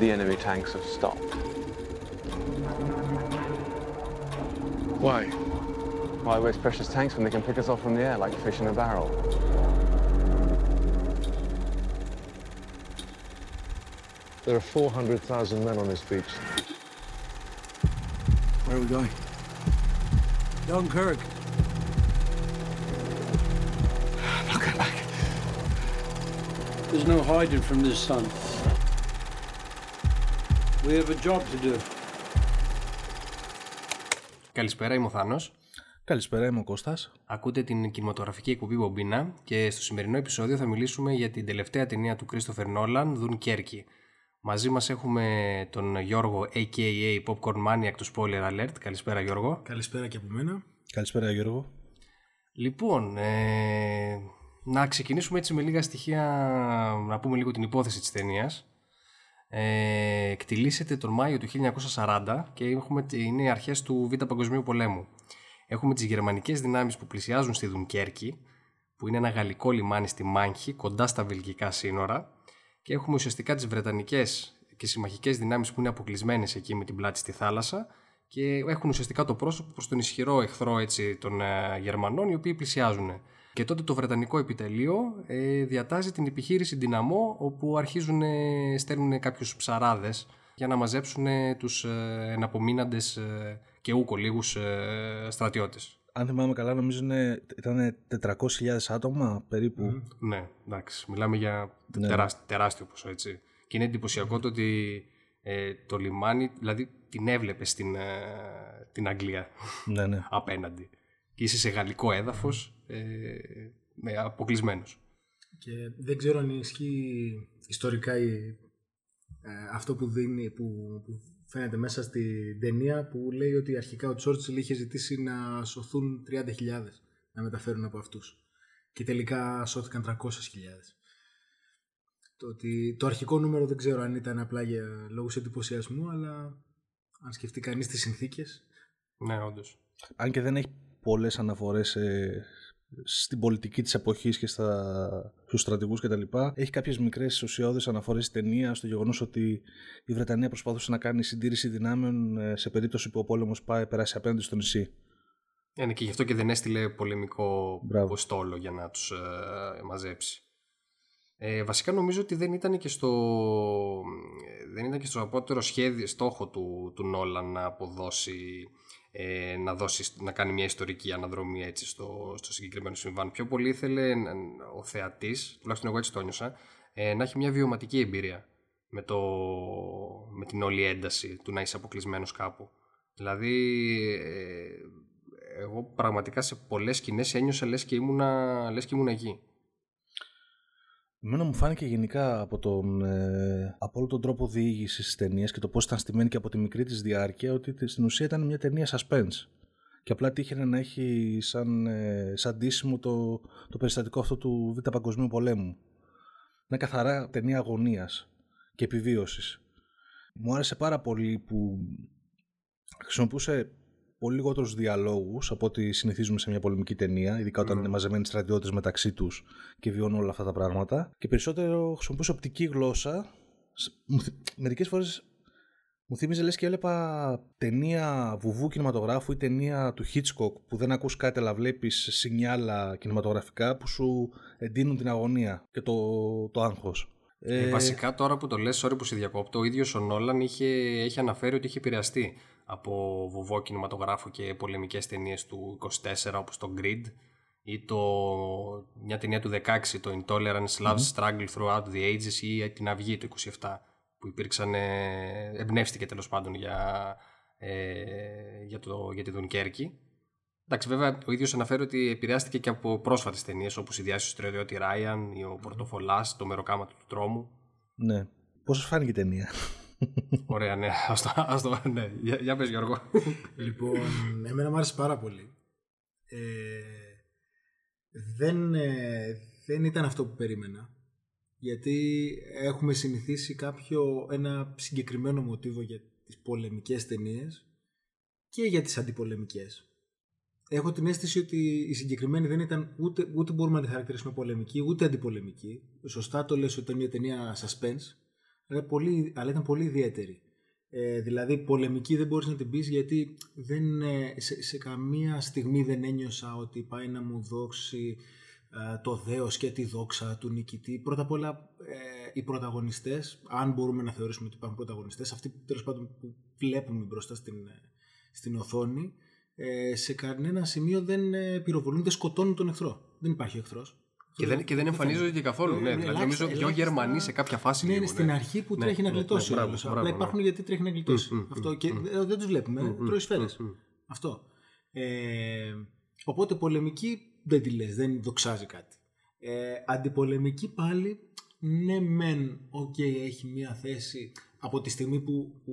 the enemy tanks have stopped. Why? Why waste precious tanks when they can pick us off from the air like fish in a barrel? There are 400,000 men on this beach. Where are we going? Dunkirk. Look at back. There's no hiding from this sun. We have a job to do. Καλησπέρα, είμαι ο Θάνος. Καλησπέρα, είμαι ο Κώστας. Ακούτε την κινηματογραφική εκπομπή Μπομπίνα και στο σημερινό επεισόδιο θα μιλήσουμε για την τελευταία ταινία του Christopher Nolan, Δουν Κέρκη. Μαζί μας έχουμε τον Γιώργο a.k.a. Popcorn Maniac του Spoiler Alert. Καλησπέρα Γιώργο. Καλησπέρα και από μένα. Καλησπέρα Γιώργο. Λοιπόν, ε, να ξεκινήσουμε έτσι με λίγα στοιχεία, να πούμε λίγο την υπόθεση της ταινίας. Ε, εκτιλήσεται τον Μάιο του 1940 και έχουμε, είναι οι αρχές του Β' Παγκοσμίου Πολέμου. Έχουμε τις γερμανικές δυνάμεις που πλησιάζουν στη Δουνκέρκη, που είναι ένα γαλλικό λιμάνι στη Μάνχη, κοντά στα βελγικά σύνορα, και έχουμε ουσιαστικά τις βρετανικές και συμμαχικές δυνάμεις που είναι αποκλεισμένες εκεί με την πλάτη στη θάλασσα και έχουν ουσιαστικά το πρόσωπο προς τον ισχυρό εχθρό έτσι, των ε, Γερμανών οι οποίοι πλησιάζουν. Και τότε το Βρετανικό επιτελείο ε, διατάζει την επιχείρηση Δυναμό όπου αρχίζουν, ε, στέλνουν κάποιους ψαράδες για να μαζέψουν ε, τους ε, εναπομείναντες ε, και ούκο λίγους ε, στρατιώτες. Αν θυμάμαι καλά, νομίζω είναι, ήταν 400.000 άτομα περίπου. Ναι, εντάξει. Μιλάμε για Ναι. τεράστιο, τεράστιο ποσό, έτσι. Και είναι εντυπωσιακό το ότι ε, το λιμάνι, δηλαδή την έβλεπε στην ε, την Αγγλία Ναι, ναι. απέναντι. Και είσαι σε γαλλικό έδαφος, ε, με αποκλεισμένος. Και δεν ξέρω αν ισχύει ιστορικά η- ε, αυτό που, δίνει, που, που φαίνεται μέσα στην ταινία που λέει ότι αρχικά ο Τσόρτσιλ είχε ζητήσει να σωθούν 30.000 να μεταφέρουν από αυτούς. Και τελικά σώθηκαν 300.000. Το, ότι, το αρχικό νούμερο δεν ξέρω αν ήταν απλά για λόγους εντυπωσιασμού, αλλά αν σκεφτεί κανείς τις συνθήκες, Ναι, όντως. Αν και δεν έχει πολλές αναφορές ε, στην πολιτική της εποχής και στα, στους στρατηγούς κτλ. Έχει κάποιες μικρές ουσιώδεις αναφορές στη ταινία στο γεγονός ότι η Βρετανία προσπαθούσε να κάνει συντήρηση δυνάμεων ε, σε περίπτωση που ο πόλεμος πάει, περάσει απέναντι στο νησί. Ε, ναι, και γι' αυτό και δεν έστειλε πολεμικό Μπράβο. αποστόλο για να τους ε, μαζέψει. Ε, βασικά νομίζω ότι δεν ήταν και στο, ε, δεν ήταν και στο απότερο σχέδιο, στόχο του, του Νόλαν να αποδώσει, ε, να, δώσει, να κάνει μια ιστορική αναδρομή έτσι στο, στο συγκεκριμένο συμβάν. Πιο πολύ ήθελε να- ο θεατής, τουλάχιστον εγώ έτσι το νιώσα, ε, να έχει μια βιωματική εμπειρία με, το, με την όλη ένταση του να είσαι αποκλεισμένος κάπου. Δηλαδή, ε, εγώ πραγματικά σε πολλές σκηνές ένιωσα λες και ήμουνα, λες και ήμουνα εκεί. Εμένα μου φάνηκε γενικά από, τον, ε, από όλο τον τρόπο διήγησης της ταινίας και το πώς ήταν στημένη και από τη μικρή της διάρκεια, ότι τε- στην ουσία ήταν μια ταινία suspense. Και απλά τύχαινε να έχει σαν, ε, σαν ντύσιμο το, το περιστατικό αυτό του Β' Παγκοσμίου Πολέμου. Μια καθαρά ταινία αγωνίας και επιβίωσης. Μου άρεσε πάρα πολύ που χρησιμοποιούσε πολύ λιγότερους διαλόγους από ό,τι συνηθίζουμε σε μια πολεμική ταινία, ειδικά όταν είναι μαζεμένοι στρατιώτες μεταξύ τους και βιώνουν όλα αυτά τα πράγματα. Και περισσότερο χρησιμοποιούσε οπτική γλώσσα. Μερικές φορές μου θύμιζε λες και έβλεπα ταινία βουβού κινηματογράφου ή ταινία του Hitchcock που δεν ακούς κάτι αλλά βλέπεις σινιάλα κινηματογραφικά που σου εντείνουν την αγωνία και το, το άγχος. Ε, βασικά τώρα που το λες, sorry που σε διακόπτω, ο ίδιος ο Νόλαν είχε, έχει αναφέρει ότι είχε επηρεαστεί από βουβό κινηματογράφο και πολεμικές ταινίες του 24 όπως το Grid ή το, μια ταινία του 16, το Intolerance Love Struggle Throughout the Ages ή την Αυγή του 27 που υπήρξαν, ε, εμπνεύστηκε τέλος πάντων για, ε, για, το, για τη Δουνκέρκη. Εντάξει, βέβαια, ο ίδιος αναφέρει ότι επηρεάστηκε και από πρόσφατες ταινίες όπως η Διάσωση του Στρατιώτη Ράιαν ή ο Πορτοφολάς, το Μεροκάματο του Τρόμου. Ναι. Πώς σας φάνηκε η ταινία; Ωραία, ναι. Ας το, ας το, ναι. Για, για πες Γιώργο. Λοιπόν, εμένα μου άρεσε πάρα πολύ. Ε, δεν, ε, δεν ήταν αυτό που περίμενα. Γιατί έχουμε συνηθίσει κάποιο, ένα συγκεκριμένο μοτίβο για τις πολεμικές ταινίες και για τις αντιπολεμικές. Έχω την αίσθηση ότι η συγκεκριμένη δεν ήταν ούτε, ούτε μπορούμε να τη χαρακτηρίσουμε πολεμική, ούτε αντιπολεμική. Σωστά το λες ότι ήταν μια ταινία suspense, αλλά, πολύ, αλλά ήταν πολύ ιδιαίτερη. Ε, δηλαδή πολεμική δεν μπορείς να την πεις γιατί δεν, ε, σε, σε καμία στιγμή δεν ένιωσα ότι πάει να μου δώσει ε, το δέος και τη δόξα του νικητή. Πρώτα απ' όλα ε, οι πρωταγωνιστές, αν μπορούμε να θεωρήσουμε ότι υπάρχουν πρωταγωνιστές, αυτοί τέλος πάντων που βλέπουμε μπροστά στην, ε, στην οθόνη, ε, σε κανένα σημείο δεν ε, πυροβολούν, δεν σκοτώνουν τον εχθρό. Δεν υπάρχει εχθρός. Και δεν, και δεν εμφανίζονται και καθόλου. Ε, Ναι, ε, δηλαδή ελάχιστα- νομίζω δύο ελάχιστα- Γερμανοί σε κάποια φάση. Ναι, λίγο, είναι στην αρχή που Ναι, τρέχει να ναι, γλιτώσει. ναι, ο μπράβο, άλλος. μπράβο, Απλά μπράβο. υπάρχουν γιατί τρέχει να γλιτώσει. Μμ, μμ, Αυτό. μμ, Και μμ. ε, δεν τους βλέπουμε. Μμ, Τρώει μμ, σφαίρες. μμ, μμ. Αυτό. Ε, οπότε πολεμική δεν τη λες, δεν δοξάζει κάτι. Ε, αντιπολεμική πάλι, ναι μεν, οκ, έχει μία θέση από τη στιγμή που, που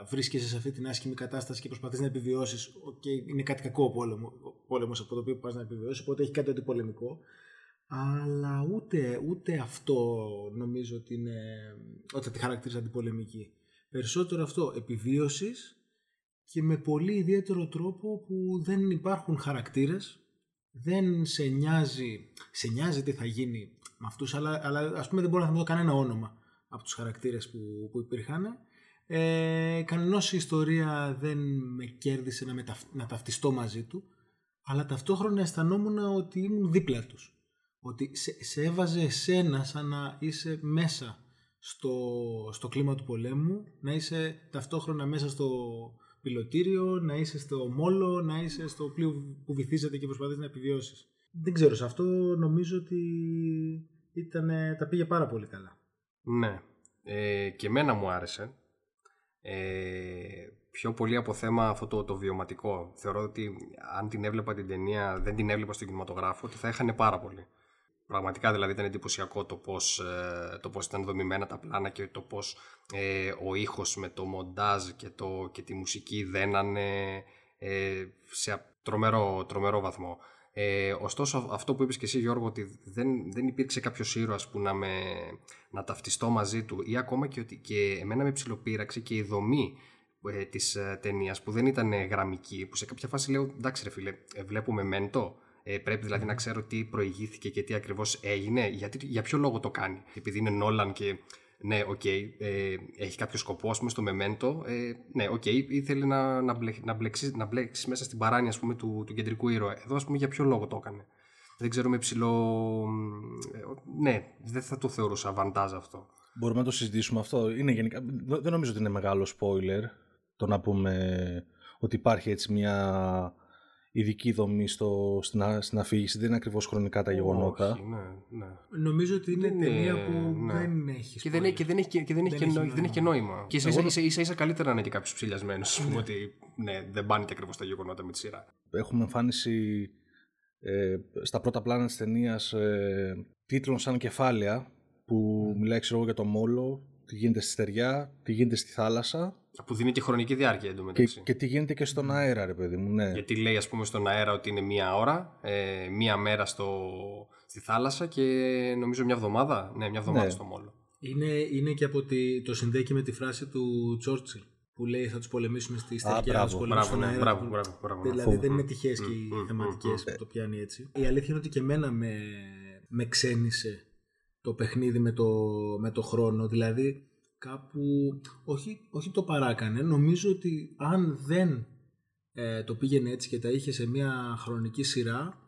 α, βρίσκεσαι σε αυτή την άσχημη κατάσταση και προσπαθείς να επιβιώσεις, οκ, είναι κάτι κακό ο πόλεμο, ο πόλεμος από το οποίο πας να επιβιώσεις, οπότε έχει κάτι αντιπολεμικό. Αλλά ούτε, ούτε αυτό νομίζω ότι είναι ότι θα τη χαρακτηρίζει αντιπολεμική. Περισσότερο αυτό επιβίωσης και με πολύ ιδιαίτερο τρόπο που δεν υπάρχουν χαρακτήρες, δεν σε νοιάζει, σε νοιάζει τι θα γίνει με αυτούς, αλλά, αλλά ας πούμε δεν μπορώ να θυμηθώ κανένα όνομα από τους χαρακτήρες που, που υπήρχαν. Ε, κανενός η ιστορία δεν με κέρδισε να, μεταφ, να ταυτιστώ μαζί του, αλλά ταυτόχρονα αισθανόμουν ότι ήμουν δίπλα τους. Ότι σε, σε έβαζε εσένα σαν να είσαι μέσα στο, στο κλίμα του πολέμου, να είσαι ταυτόχρονα μέσα στο πιλωτήριο, να είσαι στο μόλο, να είσαι στο πλοίο που βυθίζεται και προσπαθείς να επιβιώσεις. Δεν ξέρω, σε αυτό νομίζω ότι ήτανε, τα πήγε πάρα πολύ καλά. Ναι. Ε, και εμένα μου άρεσε. Ε, πιο πολύ από θέμα αυτό το, το βιωματικό. Θεωρώ ότι αν την έβλεπα την ταινία, δεν την έβλεπα στον κινηματογράφο, ότι θα έχανε πάρα πολύ. Πραγματικά δηλαδή ήταν εντυπωσιακό το πώς, ε, το πώς ήταν δομημένα τα πλάνα και το πώς ε, ο ήχος με το μοντάζ και, το, και τη μουσική δένανε ε, σε α- τρομερό, τρομερό βαθμό. Ε, ωστόσο αυτό που είπες και εσύ Γιώργο ότι δεν, δεν υπήρξε κάποιος ήρωας που να, με, να ταυτιστώ μαζί του ή ακόμα και ότι και εμένα με ψιλοπείραξε και η δομή ε, της ε, ταινίας που δεν ήταν ε, γραμμική που σε κάποια φάση λέω εντάξει ρε φίλε ε, βλέπουμε Memento ε, πρέπει δηλαδή να ξέρω τι προηγήθηκε και τι ακριβώς έγινε γιατί, για ποιο λόγο το κάνει επειδή είναι Νόλαν και ναι, οκ, ε, έχει κάποιο σκοπό, ας πούμε, στο Memento. Ε, ναι, οκ, ήθελε να, να, μπλέ-, να, μπλέξει, να μπλέξει μέσα στην παράνοια, ας πούμε, του, του κεντρικού ήρωα. Εδώ, ας πούμε, για ποιο λόγο το έκανε. Δεν ξέρω με ψηλό... ε, ναι, δεν θα το θεωρούσα βαντάζ αυτό. Μπορούμε να το συζητήσουμε αυτό. Είναι γενικά... Δεν νομίζω ότι είναι μεγάλο spoiler το να πούμε ότι υπάρχει έτσι μια ειδική δομή στο, στην, α- στην αφήγηση. Δεν είναι ακριβώς χρονικά τα γεγονότα. Όχι, ναι, ναι. Νομίζω ότι είναι Δεν ταινία είναι- που ναι. δεν έχει Και δεν, έχει- και δεν έχει, και- και δεν έχει, Δεν και, έχει νόημα, δεν έχει και νόημα. νόημα. Και ίσα, ίσα, ίσα, ίσα, ίσα καλύτερα να είναι και κάποιος ψηλιασμένος, ας πούμε, ότι ναι, δεν πάνε και ακριβώς τα γεγονότα με τη σειρά. Έχουμε εμφάνιση ε, στα πρώτα πλάνα της ταινίας ε, τίτλων σαν κεφάλαια που μιλάει ξέρω εγώ για το μόλο, τι γίνεται στη στεριά, τι γίνεται στη θάλασσα Που δίνει και χρονική διάρκεια και, εντωμεταξύ. και τι γίνεται και στον αέρα ρε παιδί μου. Ναι. Γιατί λέει, ας πούμε, στον αέρα ότι είναι μία ώρα, ε, μία μέρα στο, στη θάλασσα και νομίζω μια εβδομάδα. Ναι, μια εβδομάδα Ναι. στο μόλο. Είναι, είναι και από τη, το συνδέει και με τη φράση του Τσόρτσιλ που λέει θα τους πολεμήσουμε στη στεριά, θα μπράβο, τους πολεμήσουμε Μπράβο, στον ναι, αέρα. μπράβο, που- μπράβο, μπράβο, ναι. Δηλαδή δεν είναι Μμ, τυχαίες και οι μμ, μμ, θεματικές μμ, που το πιάνει έτσι. Η αλήθεια είναι ότι και εμένα με, με ξένησε το παιχνίδι με το, με το χρόνο. Δηλαδή κάπου, όχι, όχι το παράκανε, νομίζω ότι αν δεν ε, το πήγαινε έτσι και τα είχε σε μια χρονική σειρά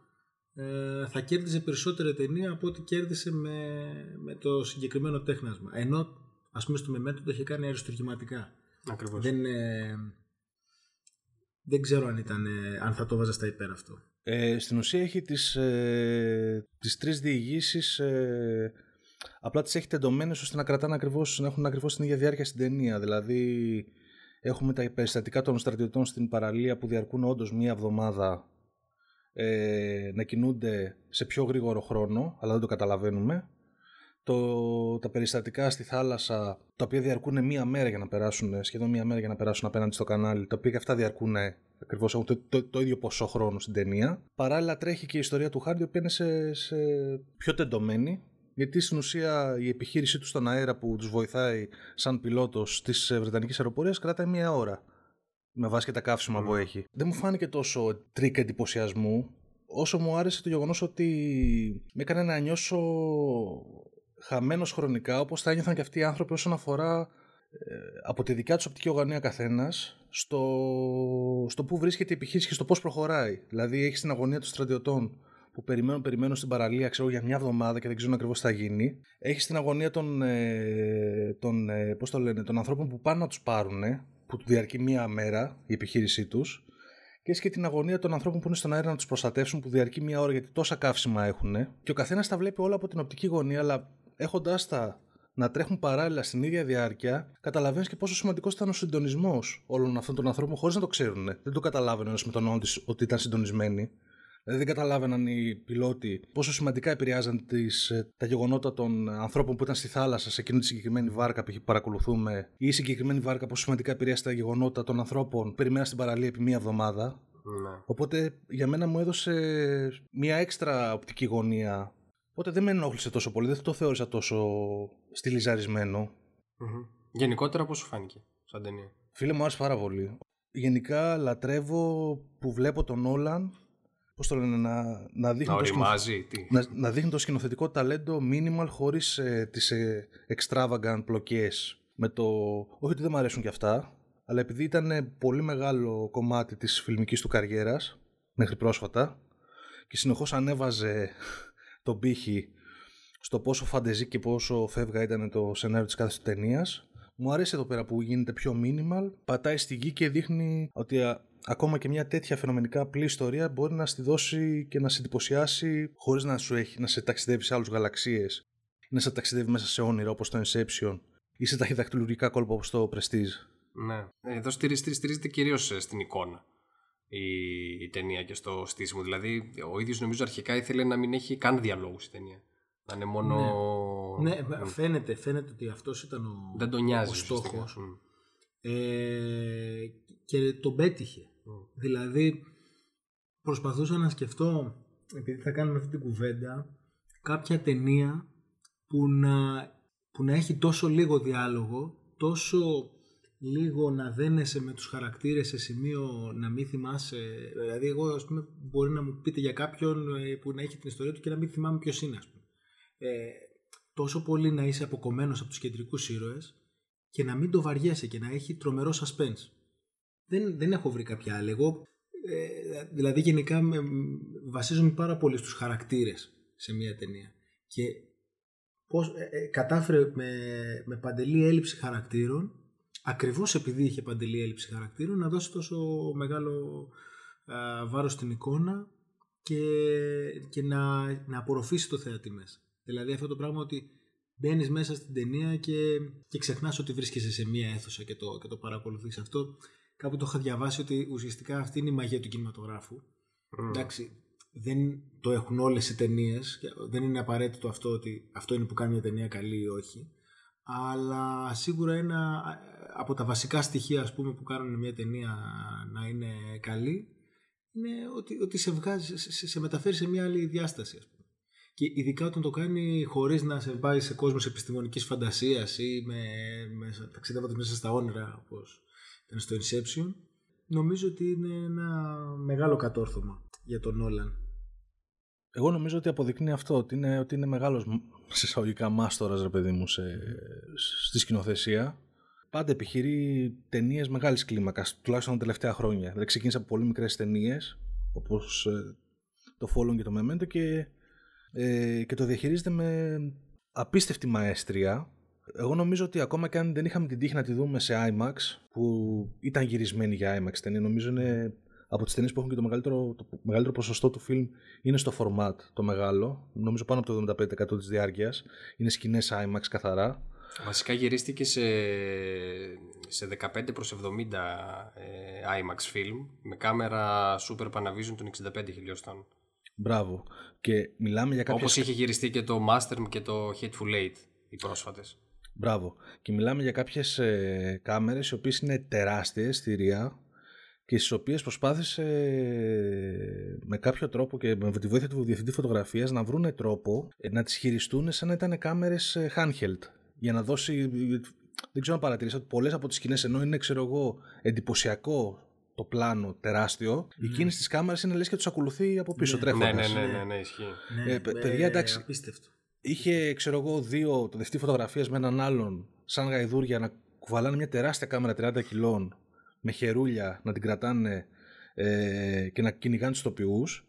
ε, θα κέρδιζε περισσότερη ταινία από ό,τι κέρδισε με, με το συγκεκριμένο τέχνασμα. Ενώ ας πούμε στο Μεμέτο το είχε κάνει αριστουργηματικά. Ακριβώς. Δεν, ε, δεν ξέρω αν, ήταν, ε, αν θα το βάζα στα υπέρ αυτό. Ε, στην ουσία έχει τις, ε, τις τρεις διηγήσεις ε, απλά τις έχει τεντωμένες ώστε να κρατάνε ακριβώς, να έχουν ακριβώς την ίδια διάρκεια στην ταινία. Δηλαδή έχουμε τα περιστατικά των στρατιωτών στην παραλία που διαρκούν όντως μία εβδομάδα ε, να κινούνται σε πιο γρήγορο χρόνο, αλλά δεν το καταλαβαίνουμε. Το, τα περιστατικά στη θάλασσα, τα οποία διαρκούν μία μέρα για να περάσουν, σχεδόν μία μέρα για να περάσουν απέναντι στο κανάλι, τα οποία και αυτά διαρκούν ακριβώς έχουν το, το, το ίδιο ποσό χρόνου στην ταινία. Παράλληλα τρέχει και η ιστορία του Χάρντι, η οποία είναι σε, σε πιο τεντωμένη, γιατί στην ουσία η επιχείρησή τους στον αέρα που τους βοηθάει σαν πιλότος της Βρετανικής αεροπορίας κρατάει μία ώρα με βάση και τα καύσιμα που έχει. Δεν μου φάνηκε τόσο τρικ εντυπωσιασμού όσο μου άρεσε το γεγονός ότι με έκανε να νιώσω χαμένος χρονικά όπως θα ένιωθαν και αυτοί οι άνθρωποι όσον αφορά ε, από τη δικιά τους οπτική ογωνία καθένας στο, στο πού βρίσκεται η επιχείρηση και στο πώς προχωράει. Δηλαδή έχει την αγωνία των στρατιωτών που περιμένουν, περιμένουν στην παραλία ξέρω, για μια εβδομάδα και δεν ξέρουν ακριβώς τι θα γίνει. Έχεις την αγωνία των, ε, των, ε, πώς το λένε, των ανθρώπων που πάνε να τους πάρουν, που διαρκεί μία μέρα η επιχείρησή τους. Και έχεις και την αγωνία των ανθρώπων που είναι στον αέρα να τους προστατεύσουν, που διαρκεί μία ώρα γιατί τόσα καύσιμα έχουν. Και ο καθένας τα βλέπει όλα από την οπτική γωνία, αλλά έχοντάς τα να τρέχουν παράλληλα στην ίδια διάρκεια, καταλαβαίνεις και πόσο σημαντικός ήταν ο συντονισμός όλων αυτών των ανθρώπων χωρίς να το ξέρουν. Δεν το καταλάβαινε ένας με τον άλλο ότι ήταν συντονισμένοι. Δηλαδή δεν καταλάβαιναν οι πιλότοι πόσο σημαντικά επηρεάζαν τις, ε, τα γεγονότα των ανθρώπων που ήταν στη θάλασσα σε εκείνη τη συγκεκριμένη βάρκα που παρακολουθούμε ή η συγκεκριμένη βάρκα πόσο σημαντικά επηρέασε τα γεγονότα των ανθρώπων που περιμέναν στην παραλία επί μία εβδομάδα. Ναι. Οπότε για μένα μου έδωσε μια έξτρα οπτική γωνία. Οπότε δεν με ενόχλησε τόσο πολύ, δεν το θεώρησα τόσο στυλιζαρισμένο. Μμμ. Γενικότερα πώς σου φάνηκε σαν ταινία; Φίλε μου άρεσε πάρα πολύ. Γενικά λατρεύω που βλέπω τον Όλαν πώς το λένε, να, να, δείχνει Να το σκηνο- οριμάζει, τι; να, να δείχνει το σκηνοθετικό ταλέντο minimal χωρίς ε, τις ε, extravagant πλοκές. Με το... Όχι ότι δεν μου αρέσουν και αυτά, αλλά επειδή ήταν ε, πολύ μεγάλο κομμάτι της φιλμικής του καριέρας μέχρι πρόσφατα και συνεχώς ανέβαζε τον πύχη στο πόσο φαντεζή και πόσο φεύγα ήταν το σενάριο της κάθε ταινίας. Μου αρέσει εδώ πέρα που γίνεται πιο minimal, πατάει στη γη και δείχνει ότι α, ακόμα και μια τέτοια φαινομενικά απλή ιστορία μπορεί να στη δώσει και να σε εντυπωσιάσει χωρίς να σου έχει να σε ταξιδεύει σε άλλους γαλαξίες ή να σε ταξιδεύει μέσα σε όνειρα όπως το Inception ή σε ταχυδακτηλουργικά κόλπα όπως το Prestige. Ναι. Εδώ στηρίζεται, στηρίζεται κυρίως στην εικόνα η, η ταινία και στο στήσιμο. Δηλαδή, ο ίδιος νομίζω αρχικά ήθελε να μην έχει καν διαλόγους η ταινία. Να είναι μόνο. Ναι, φαίνεται, φαίνεται ότι αυτός ήταν ο, Δεν τον νοιάζει. ο ουσιαστικά. στόχος. Μμ. ε, και τον πέτυχε. Δηλαδή προσπαθούσα να σκεφτώ, επειδή θα κάνουμε αυτή την κουβέντα, κάποια ταινία που να, που να έχει τόσο λίγο διάλογο, τόσο λίγο να δένεσαι με τους χαρακτήρες σε σημείο να μην θυμάσαι. Δηλαδή εγώ ας πούμε μπορεί να μου πείτε για κάποιον ε, που να έχει την ιστορία του και να μην θυμάμαι ποιος είναι ας πούμε. Ε, τόσο πολύ να είσαι αποκομμένος από τους κεντρικούς ήρωες και να μην το βαριέσαι και να έχει τρομερό suspense. Δεν, δεν έχω βρει κάποια άλλη. Εγώ, ε, δηλαδή γενικά με, βασίζομαι πάρα πολύ στους χαρακτήρες σε μια ταινία. Και πώς, ε, ε, κατάφερε με, με παντελή έλλειψη χαρακτήρων, ακριβώς επειδή είχε παντελή έλλειψη χαρακτήρων, να δώσει τόσο μεγάλο α, βάρος στην εικόνα και, και να, να απορροφήσει το θεατή μέσα. Δηλαδή αυτό το πράγμα ότι μπαίνεις μέσα στην ταινία και, και ξεχνάς ότι βρίσκεσαι σε μία αίθουσα και το, και το παρακολουθείς. Αυτό κάπου το είχα διαβάσει ότι ουσιαστικά αυτή είναι η μαγεία του κινηματογράφου. Εντάξει, δεν το έχουν όλες οι ταινίες. δεν είναι απαραίτητο αυτό ότι αυτό είναι που κάνει μια ταινία καλή ή όχι. Αλλά σίγουρα ένα από τα βασικά στοιχεία ας πούμε, που κάνουν μια ταινία να είναι καλή είναι ότι, ότι σε, βγάζει, σε, σε μεταφέρει σε μια άλλη διάσταση. Ας πούμε. Και ειδικά όταν το κάνει χωρίς να σε πάει σε κόσμος επιστημονικής φαντασίας ή με, με, ταξιδεύοντας μέσα στα όνειρα όπως ήταν στο Inception νομίζω ότι είναι ένα μεγάλο κατόρθωμα για τον Νόλαν. Εγώ νομίζω ότι αποδεικνύει αυτό, ότι είναι, ότι είναι μεγάλος σε εισαγωγικά μάστορας, ρε παιδί μου, σε, στη σκηνοθεσία. Πάντα επιχειρεί ταινίες μεγάλης κλίμακας, τουλάχιστον τα τελευταία χρόνια. Δηλαδή ξεκίνησε από πολύ μικρές ταινίες, όπως ε, το Following και το Memento, και, ε, και το διαχειρίζεται με απίστευτη μαέστρια. Εγώ νομίζω ότι ακόμα και αν δεν είχαμε την τύχη να τη δούμε σε IMAX, που ήταν γυρισμένη για IMAX ταινία, νομίζω είναι από τις ταινίες που έχουν και το μεγαλύτερο, το μεγαλύτερο ποσοστό του φιλμ είναι στο format το μεγάλο, νομίζω πάνω από το 75% της διάρκειας, είναι σκηνές IMAX καθαρά. Βασικά γυρίστηκε σε, σε 15 προς 70 ε, IMAX film με κάμερα Super Panavision των 65 χιλιοστών. Μπράβο. Και μιλάμε για κάποιες... Όπως είχε γυριστεί και το Master και το Hateful Eight οι πρόσφατες. Μπράβο. Και μιλάμε για κάποιες ε, κάμερες οι οποίες είναι τεράστιες στη ρία και στις οποίες προσπάθησε ε, με κάποιο τρόπο και με τη βοήθεια του διευθυντή φωτογραφίας να βρουν τρόπο ε, να τις χειριστούν σαν να ήταν κάμερες ε, handheld για να δώσει δεν ξέρω αν παρατηρήσατε πολλές από τις σκηνές ενώ είναι ξέρω εγώ εντυπωσιακό το πλάνο τεράστιο mm. εκείνες τις κάμερες είναι λες και τους ακολουθεί από πίσω Ναι. τρέχοντας Ναι, ναι, ναι, ναι, ναι, ισχύει. Ναι, Ε, παι- παιδιά, εντάξει. Απίστευτο. είχε, ξέρω εγώ, δύο δευτή φωτογραφίες με έναν άλλον, σαν γαϊδούρια, να κουβαλάνε μια τεράστια κάμερα 30 κιλών, με χερούλια, να την κρατάνε ε, και να κυνηγάνε τους τοπιούς.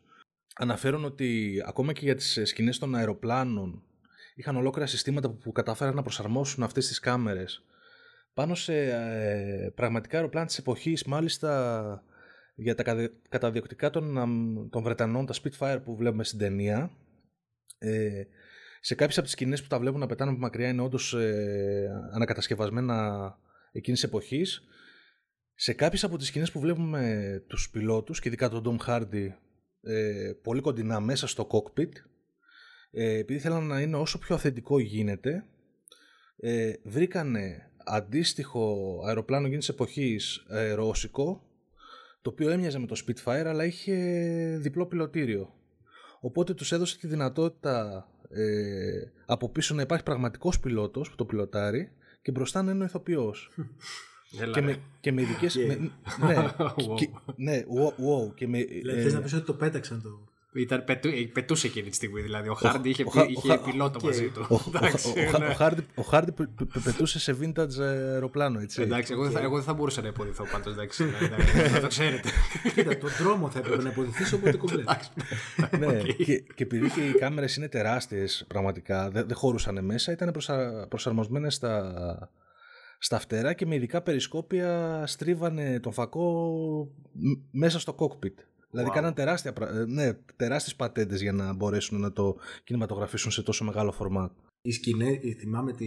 Αναφέρουν ότι ακόμα και για τις σκηνές των αεροπλάνων είχαν ολόκληρα συστήματα που, που καταφέραν να προσαρμόσουν αυτές τις κάμερες πάνω σε ε, πραγματικά αεροπλάνα της εποχής, μάλιστα για τα κατα- καταδιοκτικά των, αμ, των Βρετανών, τα Spitfire που βλέπουμε στην ταινία, ε, σε κάποιες από τις σκηνές που τα βλέπουν να πετάνε από μακριά είναι όντως ε, ανακατασκευασμένα εκείνης της εποχής. Σε κάποιες από τις σκηνές που βλέπουμε τους πιλότους και ειδικά τον Tom Hardy ε, πολύ κοντινά μέσα στο cockpit, ε, επειδή θέλαν να είναι όσο πιο αυθεντικό γίνεται, ε, βρήκανε αντίστοιχο αεροπλάνο εκείνης της εποχής ε, ρώσικο, το οποίο έμοιαζε με το Spitfire αλλά είχε διπλό πιλωτήριο. Οπότε τους έδωσε τη δυνατότητα ε, από πίσω να υπάρχει πραγματικός πιλότος που το πιλωτάρει και μπροστά να είναι ο ηθοποιός. Έλα, και, ρε. με, και με ειδικές... με- ναι, Wow. και, ναι, wow, wow, και με, Δηλαδή, ε, θες να πεις ότι το πέταξαν το... Ήταν, πετού, ε, πετούσε εκείνη τη στιγμή. Δηλαδή, ο Χάρντι είχε, ο Χα- είχε ο Χα- πιλότο οκ. μαζί του. ο, ο, Εντάξει, ο, ο, ναι. ο Χάρντι, ο Χάρντι πε- πε- πε- πετούσε σε vintage αεροπλάνο, έτσι. Εντάξει, εγώ, δεν θα, εγώ δεν θα μπορούσα να υποδηθώ πάντως. Εντάξει, να, να το ξέρετε. Κοίτα, τον δρόμο θα έπρεπε να υποδηθείς, οπότε κομπλέ. ναι, και, και επειδή και οι κάμερες είναι τεράστιες πραγματικά, δεν, δεν χωρούσαν μέσα, ήταν προσα, προσαρμοσμένες στα, στα φτερά και με ειδικά περισκόπια στρίβανε τον φακό μ- μέσα στο κόκπιτ. Δηλαδή Wow. κάναν τεράστια, πρα- ε, ναι, τεράστιες πατέντες για να μπορέσουν να το κινηματογραφήσουν σε τόσο μεγάλο φορμάτ. Η σκηνή, η- θυμάμαι τη,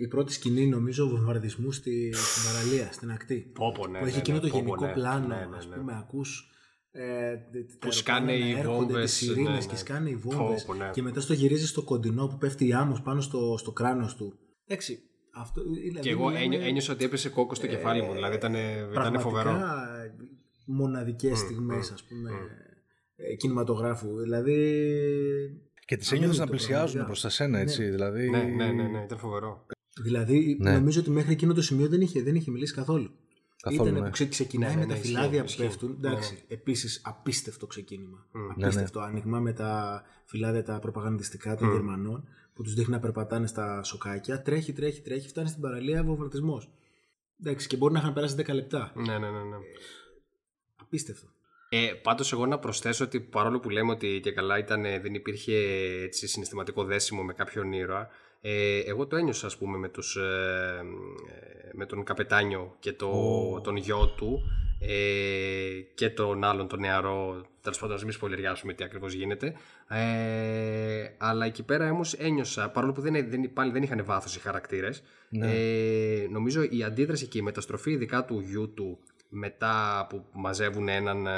η πρώτη σκηνή νομίζω βομβαρδισμού στη, στην παραλία, στην ακτή. Πόπο, ναι. που έχει ναι, εκείνο ναι, το πω, πω, γενικό ναι. πλάνο, Ναι, ναι, ας ναι. πούμε, ακούς ε, Που σκάνε οι έρχονται βόμβες, τις σιρήνες ναι, ναι. και σκάνε οι Πω, βόμβες πω, ναι. και μετά στο γυρίζει στο κοντινό που πέφτει η άμμος πάνω στο, στο κράνος του. Εντάξει, αυτό δηλαδή Και εγώ μιλάμε ένιω- ένιωσα ότι έπεσε κόκκο στο κεφάλι μου. Δηλαδή ήταν, ήταν πραγματικά φοβερό. Μοναδικές στιγμές ας πούμε ε, κινηματογράφου. Δηλαδή Και τις Αμύωτο, ένιωθες να πλησιάζουν πραγματικά. προς τα σένα, έτσι. Δηλαδή, Ναι, ναι, ναι, ναι, ήταν φοβερό. Δηλαδή, Ναι. νομίζω ότι μέχρι εκείνο το σημείο δεν είχε, δεν είχε μιλήσει καθόλου. Καθόλου, Ήτανε ναι. που ξε, ξεκινάει Ναι, ναι, με τα ναι, φυλάδια ισχύει, που ισχύει. πέφτουν. Ναι, Εντάξει, επίσης απίστευτο ξεκίνημα. Ναι, Απίστευτο άνοιγμα με τα φυλάδια τα προπαγανδιστικά των Γερμανών που τους δείχνει να περπατάνε στα σοκάκια. Τρέχει, τρέχει, τρέχει, φτάνει στην παραλία βομβαρδισμός. Εντάξει, και μπορεί να είχαν περάσει 10 λεπτά. Ναι, ναι, ναι. ναι. Απίστευτο. Ε, πάντως εγώ να προσθέσω ότι παρόλο που λέμε ότι και καλά ήταν, δεν υπήρχε έτσι, συναισθηματικό δέσιμο με κάποιον ήρωα, ε, εγώ το ένιωσα ας πούμε με, τους, ε, ε, με τον καπετάνιο και το, τον γιο του ε, και τον άλλον τον νεαρό, τέλος πάντων να μην σπολεριάσουμε τι ακριβώς γίνεται, ε, αλλά εκεί πέρα όμως ένιωσα, παρόλο που δεν, δεν, πάλι δεν είχαν βάθος οι χαρακτήρες, ε, νομίζω η αντίδραση και η μεταστροφή ειδικά του γιού του μετά που μαζεύουν έναν ε,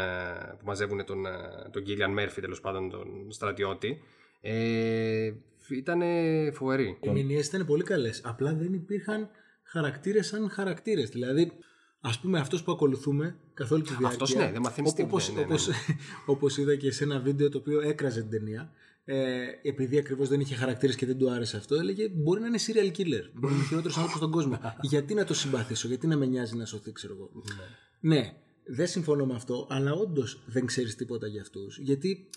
που μαζεύουν τον, ε, τον Gillian Murphy τέλος πάντων τον στρατιώτη ε, ήταν φοβερή Οι μηνύες ήταν πολύ καλές. Απλά δεν υπήρχαν χαρακτήρες σαν χαρακτήρες. Δηλαδή, ας πούμε, αυτός που ακολουθούμε καθ' όλη τη διάρκεια. Αυτός, ναι, δεν μαθαίνεις Όπως, τίποτα, ναι, ναι, όπως, όπως είδα και σε ένα βίντεο το οποίο έκραζε την ταινία. Ε, επειδή ακριβώς δεν είχε χαρακτήρες και δεν του άρεσε αυτό, έλεγε Μπορεί να είναι serial killer. Μπορεί να είναι χειρότερος άνθρωπος στον κόσμο. γιατί να το συμπαθήσω, γιατί να με νοιάζει να σωθεί, ξέρω εγώ. ναι, δεν συμφωνώ με αυτό, αλλά όντως δεν ξέρεις τίποτα για αυτούς. Γιατί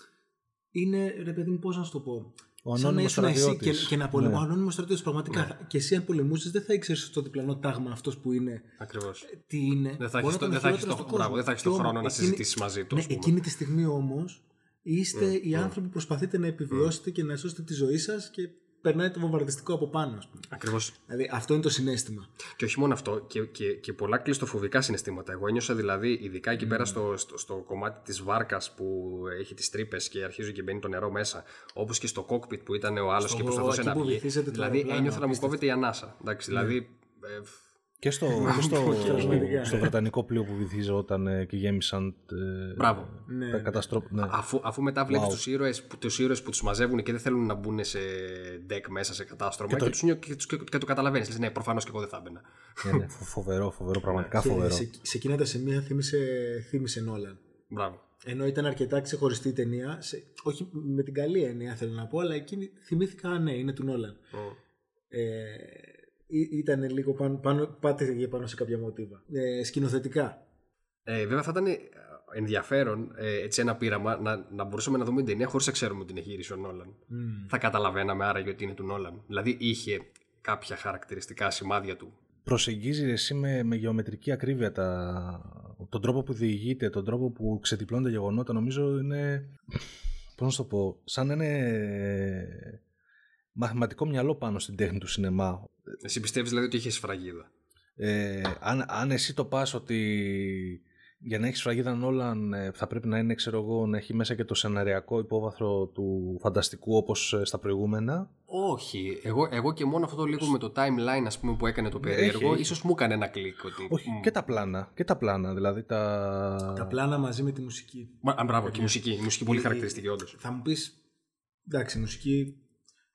είναι, ρε παιδί μου, πώς να σου το πω. Ο Σαν να ανώνυμος ήσουν εσύ και, στρατιώτης. και να πολεμά. Ναι. Ο ανώνυμος στρατιώτης πραγματικά. θα- Και εσύ, αν πολεμούσες, δεν θα ήξερες στο διπλανό τάγμα αυτός που είναι. ακριβώς Τι είναι. δεν θα Μπορεί έχεις να το, ήταν δεν θα έχεις χειρότερος το, στον μπράβο, κόσμο. δεν θα έχεις Και το όμως, χρόνο να εκείνη- συζητήσεις μαζί τους Ναι, ας πούμε. εκείνη τη στιγμή όμως είστε οι άνθρωποι που προσπαθείτε να επιβιώσετε και να σώσετε τη ζωή σας και περνάει το βομβαρδιστικό από πάνω, ας πούμε. Ακριβώς. Δηλαδή αυτό είναι το συνέστημα. Και όχι μόνο αυτό, και, και, και πολλά κλειστοφοβικά συναισθήματα. Εγώ ένιωσα δηλαδή, ειδικά εκεί πέρα στο, στο, στο κομμάτι της βάρκας που έχει τις τρύπες και αρχίζει και μπαίνει το νερό μέσα, όπως και στο cockpit που ήταν ο άλλος Στο- και προσπαθούσε εκεί να που βγει. βυθίζεται το Δηλαδή αεροπλάνο, ένιωθα να μου απίστευτο. κόβεται η ανάσα. Εντάξει, δηλαδή. ε, Και στο, και στο, Πραγματικά. στο βρετανικό πλοίο που βυθίζονταν ε, και γέμισαν ε, Μπράβο. Ναι. τα καταστροφ... ναι. Αφού, αφού μετά βλέπεις Wow. τους του ήρωες που, τους ήρωες που τους μαζεύουν και δεν θέλουν να μπουν σε deck μέσα σε κατάστρωμα και, το- τους, νιώ- και, τους- και, και το καταλαβαίνεις. Λες, ναι, προφανώς και εγώ δεν θα έμπαινα. Ναι, ναι, φο- φοβερό, φοβερό, πραγματικά Και φοβερό. σε, σε εκείνα τα σημεία θύμισε, θύμισε Νόλαν. Μπράβο. Ενώ ήταν αρκετά ξεχωριστή η ταινία, σε, όχι με την καλή έννοια θέλω να πω, αλλά εκείνη θυμήθηκα, «Α, ναι, είναι του Νόλαν. Ε, ή- ήταν λίγο πάνω, πάνω, πάτε για πάνω σε κάποια μοτίβα. Ε, σκηνοθετικά. Ε, βέβαια θα ήταν. ενδιαφέρον ε, έτσι ένα πείραμα να, να μπορούσαμε να δούμε την ταινία χωρίς να ξέρουμε την έχει γυρίσει ο Νόλαν. Θα καταλαβαίναμε άραγε ότι είναι του Νόλαν. Δηλαδή είχε κάποια χαρακτηριστικά σημάδια του. Προσεγγίζει εσύ με, με γεωμετρική ακρίβεια τα, τον τρόπο που διηγείται, τον τρόπο που ξετυπλώνουν τα γεγονότα. Νομίζω είναι. Πώς να σου το πω, σαν να είναι μαθηματικό μυαλό πάνω στην τέχνη του σινεμά. Εσύ πιστεύεις δηλαδή ότι είχες σφραγίδα; Ε, αν, αν εσύ το πας ότι για να έχεις φραγίδα Νόλαν ε, θα πρέπει να είναι, ξέρω εγώ, να έχει μέσα και το σεναριακό υπόβαθρο του φανταστικού όπως ε, στα προηγούμενα. Όχι. Εγώ, εγώ και μόνο αυτό το λίγο με το timeline ας πούμε, που έκανε το περίεργο, Έχει. ίσως μου έκανε ένα κλικ. Ότι... Όχι, μ. και τα πλάνα. Και τα πλάνα, δηλαδή τα... Τα πλάνα μαζί με τη μουσική. Μα, α, μπράβο, και η μουσική. Η μουσική πολύ Ε, χαρακτηριστική, όντως. Θα μου πεις. Εντάξει, η μουσική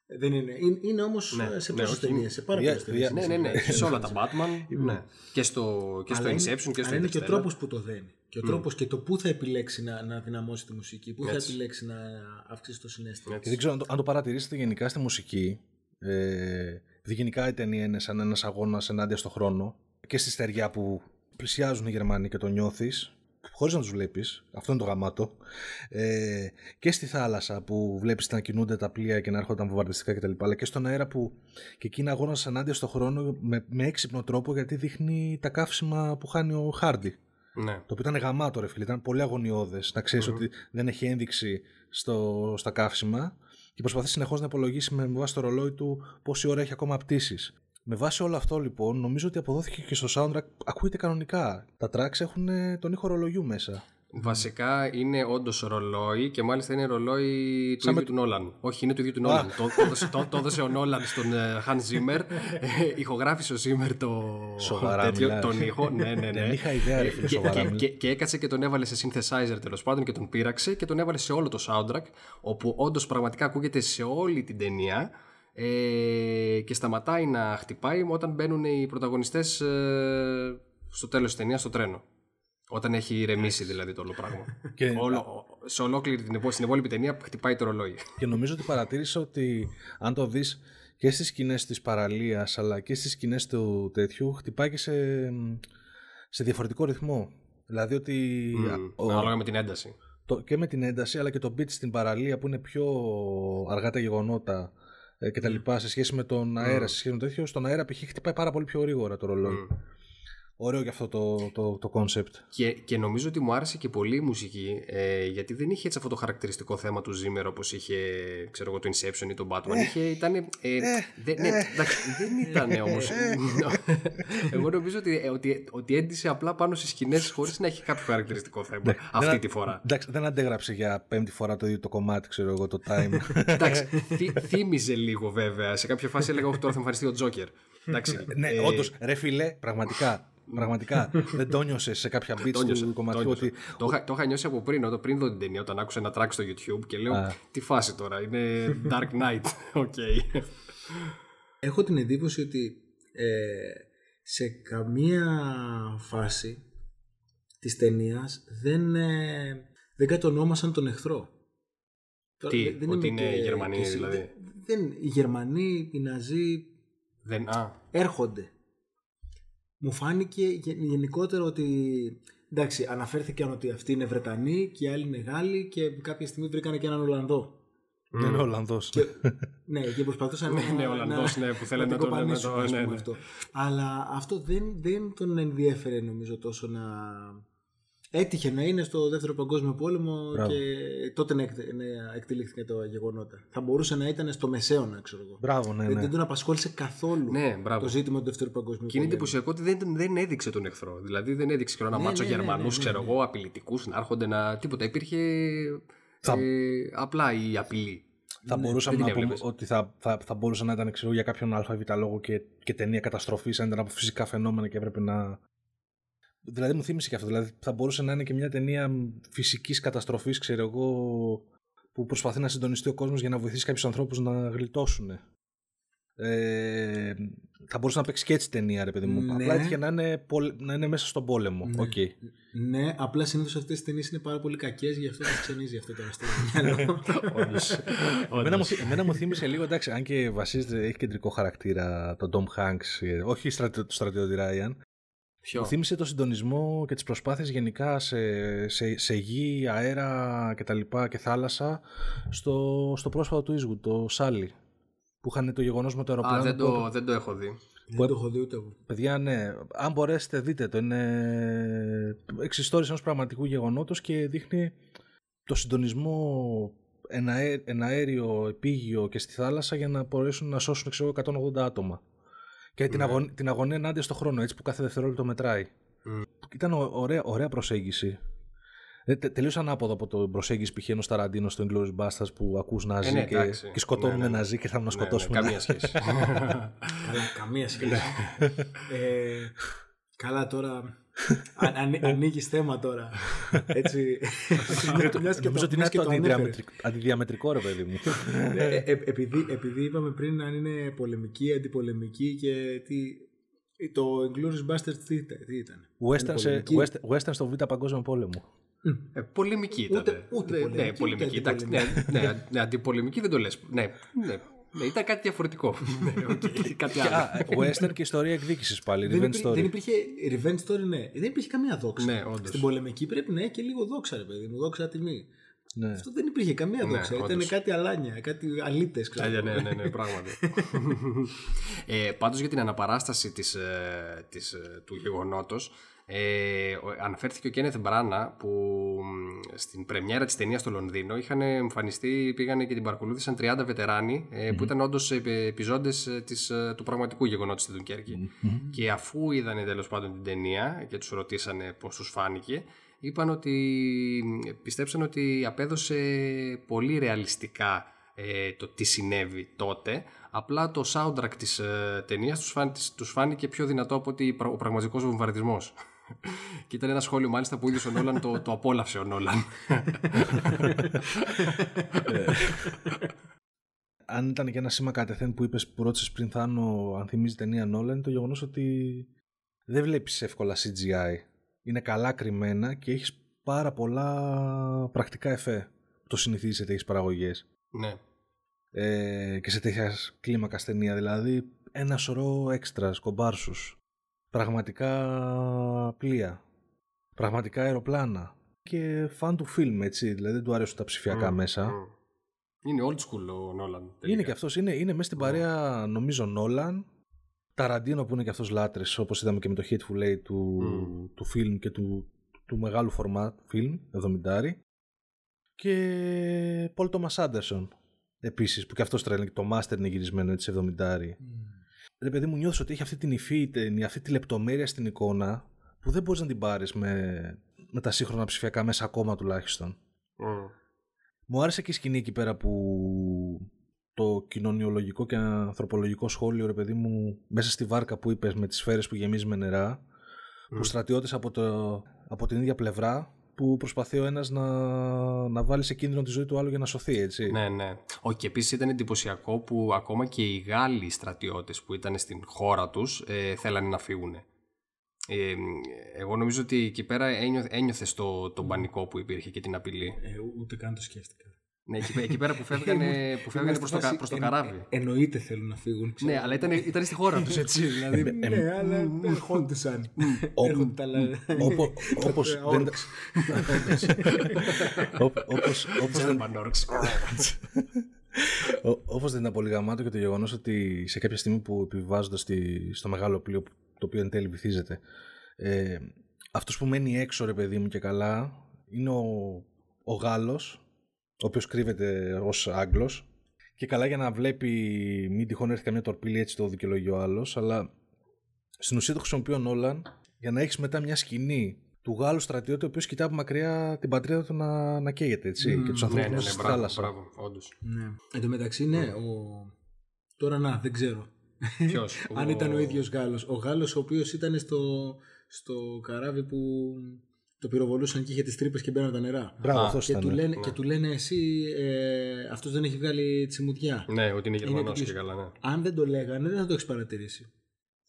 δεν είναι. Είναι, είναι όμως Ναι, σε ναι, πόσε όχι, ταινίες, σε πάρα δια- πολλές ταινίες. δια- Ναι, ναι, ναι. σε όλα τα Batman. ναι. Και στο, και στο Inception και στο Αλλά είναι και ο Interstellar. τρόπος που το δένει. Και ο τρόπος και το πού θα επιλέξει να, να δυναμώσει τη μουσική, πού θα Έτσι. επιλέξει να αυξήσει το συνέστημα. Και δεν ξέρω αν το, αν το παρατηρήσετε γενικά στη μουσική. Ε, επειδή γενικά η ταινία είναι σαν ένας αγώνας ενάντια στο χρόνο και στη στεριά που πλησιάζουν οι Γερμανοί και το νιώθεις χωρίς να τους βλέπεις, αυτό είναι το γαμάτο ε, και στη θάλασσα που βλέπεις να κινούνται τα πλοία και να έρχονται τα βομβαρδιστικά κτλ αλλά και στον αέρα που και εκεί είναι αγώνας ενάντια στο χρόνο με, με έξυπνο τρόπο γιατί δείχνει τα καύσιμα που χάνει ο Χάρντι Ναι. το οποίο ήταν γαμάτο ρε φίλε, ήταν πολύ αγωνιώδες να ξερεις ότι δεν έχει ένδειξη στο, στα καύσιμα και προσπαθεί συνεχώς να υπολογίσει με, με βάση το ρολόι του πόση ώρα έχει ακόμα πτήσεις. Με βάση όλο αυτό λοιπόν νομίζω ότι αποδόθηκε και στο soundtrack ακούγεται κανονικά. Τα tracks έχουν ε, τον ήχο ρολογιού μέσα. Βασικά είναι όντως ρολόι και μάλιστα είναι ρολόι του Σαν ίδιου με- του Νόλαν. Όχι, είναι του ίδιου του Νόλαν. το, το, έδωσε- το, το έδωσε ο Νόλαν στον ε, Hans Zimmer. Ε, ηχογράφησε ο Zimmer το, Σοβαρά μιλάς. τον ήχο. Ναι, ναι, ναι. Δεν είχα ιδέα, ρε φίλε, και, σοβαρά και, μιλάς. και, και έκατσε και τον έβαλε σε synthesizer τέλος πάντων και τον πείραξε και τον έβαλε σε όλο το soundtrack. Όπου όντως πραγματικά ακούγεται σε όλη την ταινία. Ε, και σταματάει να χτυπάει όταν μπαίνουν οι πρωταγωνιστές ε, στο τέλος της ταινίας στο τρένο. Όταν έχει ηρεμήσει δηλαδή το όλο πράγμα. Και- Όλο, σε ολόκληρη την, υπό- στην υπόλοιπη ταινία χτυπάει το ρολόι. Και νομίζω ότι παρατήρησα ότι αν το δεις και στις σκηνές της παραλίας αλλά και στις σκηνές του τέτοιου χτυπάει και σε, σε διαφορετικό ρυθμό. Δηλαδή ότι ο- Ανάλογα με την ένταση. το, και με την ένταση αλλά και το beat στην παραλία που είναι πιο αργά τα γεγονότα ε, και τα λοιπά σε σχέση με τον αέρα, σε σχέση με το τέτοιο, στον αέρα π.χ. χτυπάει πάρα πολύ πιο γρήγορα το ρολόι. Ωραίο και αυτό το, το, το concept. Και, και νομίζω ότι μου άρεσε και πολύ η μουσική ε, γιατί δεν είχε έτσι αυτό το χαρακτηριστικό θέμα του Zimmer όπως είχε ξέρω εγώ, το Inception ή το Batman. είχε, ήταν, ε, δεν, ναι, εντάξει, δεν ήταν όμως. Εγώ νομίζω ότι, ε, ότι, ότι έντυσε απλά πάνω στις σκηνές χωρίς να έχει κάποιο χαρακτηριστικό θέμα αυτή Δεν- τη φορά. Εντάξει, δεν αντέγραψε για πέμπτη φορά το ίδιο το κομμάτι, ξέρω εγώ, το time. Εντάξει, θύ- θύμιζε λίγο βέβαια. Σε κάποια φάση έλεγα ότι τώρα θα εμφανιστεί ο Τζόκερ. Εντάξει, ναι, ε, όντως, ρε φίλε, πραγματικά. Πραγματικά. δεν το 'νιωσε σε κάποια beats Το 'νιωσα, του κομματιού το 'νιωσα. ότι. Το, είχα, το είχα νιώσει από πριν, όταν πριν δω την ταινία, όταν άκουσα ένα track στο YouTube και λέω τι φάση τώρα, είναι Dark Knight, οκ. Έχω την εντύπωση ότι ε, σε καμία φάση της ταινίας δεν, ε, δεν κατονόμασαν τον εχθρό. Τώρα, Τι, δεν- δεν ότι είμαι είναι και- Γερμανοί και εσύ- δηλαδή. Δεν, δεν- οι Γερμανοί, οι Ναζί Δεν, α, έρχονται. Μου φάνηκε γε- γενικότερα ότι εντάξει, αναφέρθηκαν ότι αυτοί είναι Βρετανοί και οι άλλοι είναι Γάλλοι και κάποια στιγμή βρήκανε και έναν Ολλανδό. Δεν είναι Ολλανδός. Ναι, και προσπαθούσαν Ναι, να, ναι, Ολλανδός, ναι, που θέλανε να να την τον- να κοπανίσουν, το- ας ναι, πούμε, ναι. αυτό. Αλλά αυτό δεν, δεν τον ενδιέφερε νομίζω τόσο να... Έτυχε να είναι στο δεύτερο παγκόσμιο πόλεμο Μπράβο. και τότε να, εκτε- να εκτελήχθηκαν τα γεγονότα. Θα μπορούσε να ήταν στο μεσαίωνα, ξέρω εγώ. Μπράβο, ναι, Δεν, ναι. δεν τον απασχόλησε καθόλου Ναι, μπράβο. το ζήτημα του δεύτερου παγκοσμίου Και είναι πολέμου. εντυπωσιακό ότι δεν, δεν έδειξε τον εχθρό. Δηλαδή δεν έδειξε και ένα Ναι, μάτσο ναι, ναι, Γερμανούς, ναι, ναι, ξέρω ναι. εγώ, απειλητικούς να έρχονται να. Τίποτα. Υπήρχε. Θα- Ε, απλά η απειλή. Θα μπορούσαμε δεν να την πούμε έβλεπες. ότι θα, θα, θα μπορούσε να ήταν ξέρω, για κάποιον ΑΒ λόγο και, και ταινία καταστροφής, αν ήταν από φυσικά φαινόμενα και έπρεπε να. Δηλαδή μου θύμισε και αυτό. Δηλαδή θα μπορούσε να είναι και μια ταινία φυσικής καταστροφής, ξέρω εγώ, που προσπαθεί να συντονιστεί ο κόσμος για να βοηθήσει κάποιους ανθρώπους να γλιτώσουν. Ε, θα μπορούσε να παίξει και έτσι ταινία, ρε παιδί μου. Ναι. Απλά έτυχε να είναι, πολ- να είναι μέσα στον πόλεμο. Ναι. Οκ. Ναι, απλά συνήθως αυτές οι ταινίες είναι πάρα πολύ κακές, γι' αυτό τις ξενίζει αυτό τώρα στο μυαλό. Εμένα μου, θύ- εμένα μου θύμισε λίγο, εντάξει, αν και βασίζεται, έχει κεντρικό χαρακτήρα τον Tom Hanks, ε, όχι στρατιω, το στρατιώτη Ryan. Ποιο; Μου θύμισε το συντονισμό και τις προσπάθειες γενικά σε, σε, σε γη, αέρα και τα λοιπά και θάλασσα στο, στο πρόσφατο του Eastwood, το Sally. Που είχαν το γεγονός με το αεροπλάνο. Α, δεν που- το, δεν το έχω δει. Δεν το έχω δει ούτε εγώ. Παιδιά, ναι, αν μπορέσετε δείτε το. Είναι εξιστόρηση ενός πραγματικού γεγονότος και δείχνει το συντονισμό εναέ, εναέριο, επίγειο και στη θάλασσα για να μπορέσουν να σώσουν ξέρω, εγώ, 180 άτομα. Και την, αγων, την αγωνία ενάντια στο χρόνο, έτσι που κάθε δευτερόλεπτο μετράει. Ήταν ω- ωραία, ωραία προσέγγιση. Ε, τε, τελείως ανάποδο από το προσέγγιση π.χ. ενός Ταραντίνο στο Inglourious Basterds που ακούς Ναζί Ε, ναι, και, εντάξει. και σκοτώνουν Ναι, ναι, ναι. Ναζί και θα να Ναι, σκοτώσουμε. ναι, καμία σχέση. Καλά, καμία σχέση. ε, καλά τώρα. Αν, αν, ανοίγεις θέμα τώρα. Έτσι. μιας και Νομίζω το- ότι είναι μιας και το το ανέφερες. αντιδιαμετρικ- αντιδιαμετρικό ρε παιδί μου. Ε, ε, επειδή, επειδή είπαμε πριν αν είναι πολεμική, αντιπολεμική και τι. Το Inglourious Basterds τι, ήταν- τι ήταν; Western, σε, πολεμική. western, western στο Β' Παγκόσμιο Πόλεμο. Ε, πολεμική ήταν. Ούτε- ούτε ναι, πολεμική, ναι, ούτε πολεμική. Εντάξει, ναι, ναι, ναι, αντιπολεμική δεν το λες. Ναι, ναι, ναι, ήταν κάτι διαφορετικό. Ναι, οκ, κάτι άλλο. Α, western και ιστορία εκδίκησης πάλι, Δεν, revenge υπήρχε, story. δεν υπήρχε revenge story, ναι. Δεν υπήρχε καμία δόξα. Ναι, όντως. Στην πολεμική πρέπει να έχει και λίγο δόξα, ρε παιδί μου. Δόξα τιμή. Ναι. Αυτό δεν υπήρχε καμία Ναι, δόξα. Ήταν όντως. κάτι αλάνια, κάτι αλήτες. Αλήθεια, ναι, ναι, ναι, πράγματι. ε, πάντως για την αναπαράσταση της, ε, της, ε, του γεγονότος ε, ο- αναφέρθηκε ο Κένεθ Μπράνα που μ, στην πρεμιέρα της ταινίας στο Λονδίνο είχαν εμφανιστεί, πήγανε και την παρακολούθησαν 30 βετεράνοι ε, που ήταν όντως επι- επιζώντες ε, της, ε, του πραγματικού γεγονότος στη Δουνκέρκη. Και αφού είδανε τέλος πάντων την ταινία και τους ρωτήσανε πώς τους φάνηκε είπαν ότι μ, πιστέψαν ότι απέδωσε πολύ ρεαλιστικά ε, το τι συνέβη τότε. Απλά το soundtrack της ε, ταινίας τους, φάν, της- τους φάνηκε πιο δυνατό από ότι ο πραγματικός βομβαρδισμός. Και ήταν ένα σχόλιο μάλιστα που ο ίδιος ο Νόλαν το, το απόλαυσε ο Νόλαν. Αν ήταν και ένα σήμα κατεθέν που είπες που ρώτησες πριν Θάνο αν θυμίζει ταινία Nolan είναι το γεγονός ότι δεν βλέπεις εύκολα CGI. Είναι καλά κρυμμένα και έχεις πάρα πολλά πρακτικά εφέ. Το συνηθίζεις σε τέτοιες παραγωγές. ναι. ε, και σε τέτοια κλίμακα ταινία. Δηλαδή ένα σωρό έξτρας, κομπάρσους, πραγματικά πλοία, πραγματικά αεροπλάνα και φαν του φιλμ, έτσι. Δηλαδή δεν του αρέσουν τα ψηφιακά Μμ, μέσα. μμ. Είναι old school ο Νόλαν. Είναι τελικά. και αυτός, είναι, είναι μέσα στην παρέα νομίζω Νόλαν, Ταραντίνο που είναι και αυτός λάτρης όπως είδαμε και με το Hateful Eight του, Μμ. του φιλμ και του, του μεγάλου φορμάτ φιλμ, 70 και Πολ Τόμας Άντερσον επίσης που και αυτός τρέλει το Master είναι γυρισμένο έτσι 70 Ρε παιδί μου νιώθεις ότι έχει αυτή την υφή η ταινία, αυτή τη λεπτομέρεια στην εικόνα που δεν μπορείς να την πάρεις με, με τα σύγχρονα ψηφιακά μέσα ακόμα τουλάχιστον. Μμ. Μου άρεσε και η σκηνή εκεί πέρα που το κοινωνιολογικό και ανθρωπολογικό σχόλιο, ρε παιδί μου, μέσα στη βάρκα που είπες με τις σφαίρες που γεμίζει με νερά, που στρατιώτες από, το, από την ίδια πλευρά, που προσπαθεί ο ένας να, να βάλει σε κίνδυνο τη ζωή του άλλου για να σωθεί, έτσι. Ναι, ναι. Όχι, και επίσης ήταν εντυπωσιακό που ακόμα και οι Γάλλοι στρατιώτες που ήταν στην χώρα τους ε, θέλανε να φύγουν. Ε, εγώ νομίζω ότι εκεί πέρα ένιω, ένιωθες το, τον πανικό που υπήρχε και την απειλή. Ε, ούτε καν το σκέφτηκα. Ναι, εκεί, εκεί πέρα που φεύγανε, που φεύγανε προς, το, κα- προς το καράβι. Ε, εννοείται θέλουν να φύγουν. ξέρω. ναι, αλλά ήταν, ήταν στη χώρα τους έτσι. δηλαδή, Ναι, αλλά ερχόντουσαν. Έρχονται τα λα- Όπο- όπως Ε, δεν- orcs. Όπο- όπως, όπως δεν, German orcs. Ό- Όπως δεν ήταν πολύ γαμάτο και το γεγονός ότι σε κάποια στιγμή που επιβάζονται στη, στο μεγάλο πλοίο που- το οποίο εν τέλει βυθίζεται ε, αυτός που μένει έξω ρε παιδί μου και καλά είναι ο, ο Γάλλος ο οποίος κρύβεται ως Άγγλος και καλά για να βλέπει μην τυχόν έρθει καμιά τορπίλη έτσι το δικαιολογεί ο άλλος αλλά στην ουσία το χρησιμοποιεί ο Νόλαν για να έχεις μετά μια σκηνή του Γάλλου στρατιώτη ο οποίος κοιτά από μακριά την πατρίδα του να, να καίγεται έτσι, και τους ναι, ανθρώπους ναι, μέσα ναι, στη μπράβο, θάλασσα. μπράβο, όντως. Ναι. Εν τω μεταξύ, ναι, ο... τώρα να, δεν ξέρω. Ποιος, Αν ήταν ο ίδιος Γάλλος. Ο Γάλλος ο οποίος ήταν στο, στο καράβι που το πυροβολούσαν και είχε τις τρύπες και μπαίναν τα νερά. Μπράβο, Α, αυτός Και ήταν. του, ναι. λένε, και του λένε εσύ ε, αυτός δεν έχει βγάλει τσιμουδιά. Ναι, ότι είναι Γερμανός επιπλής. και καλά, ναι. Αν δεν το λέγανε δεν θα το έχεις παρατηρήσει.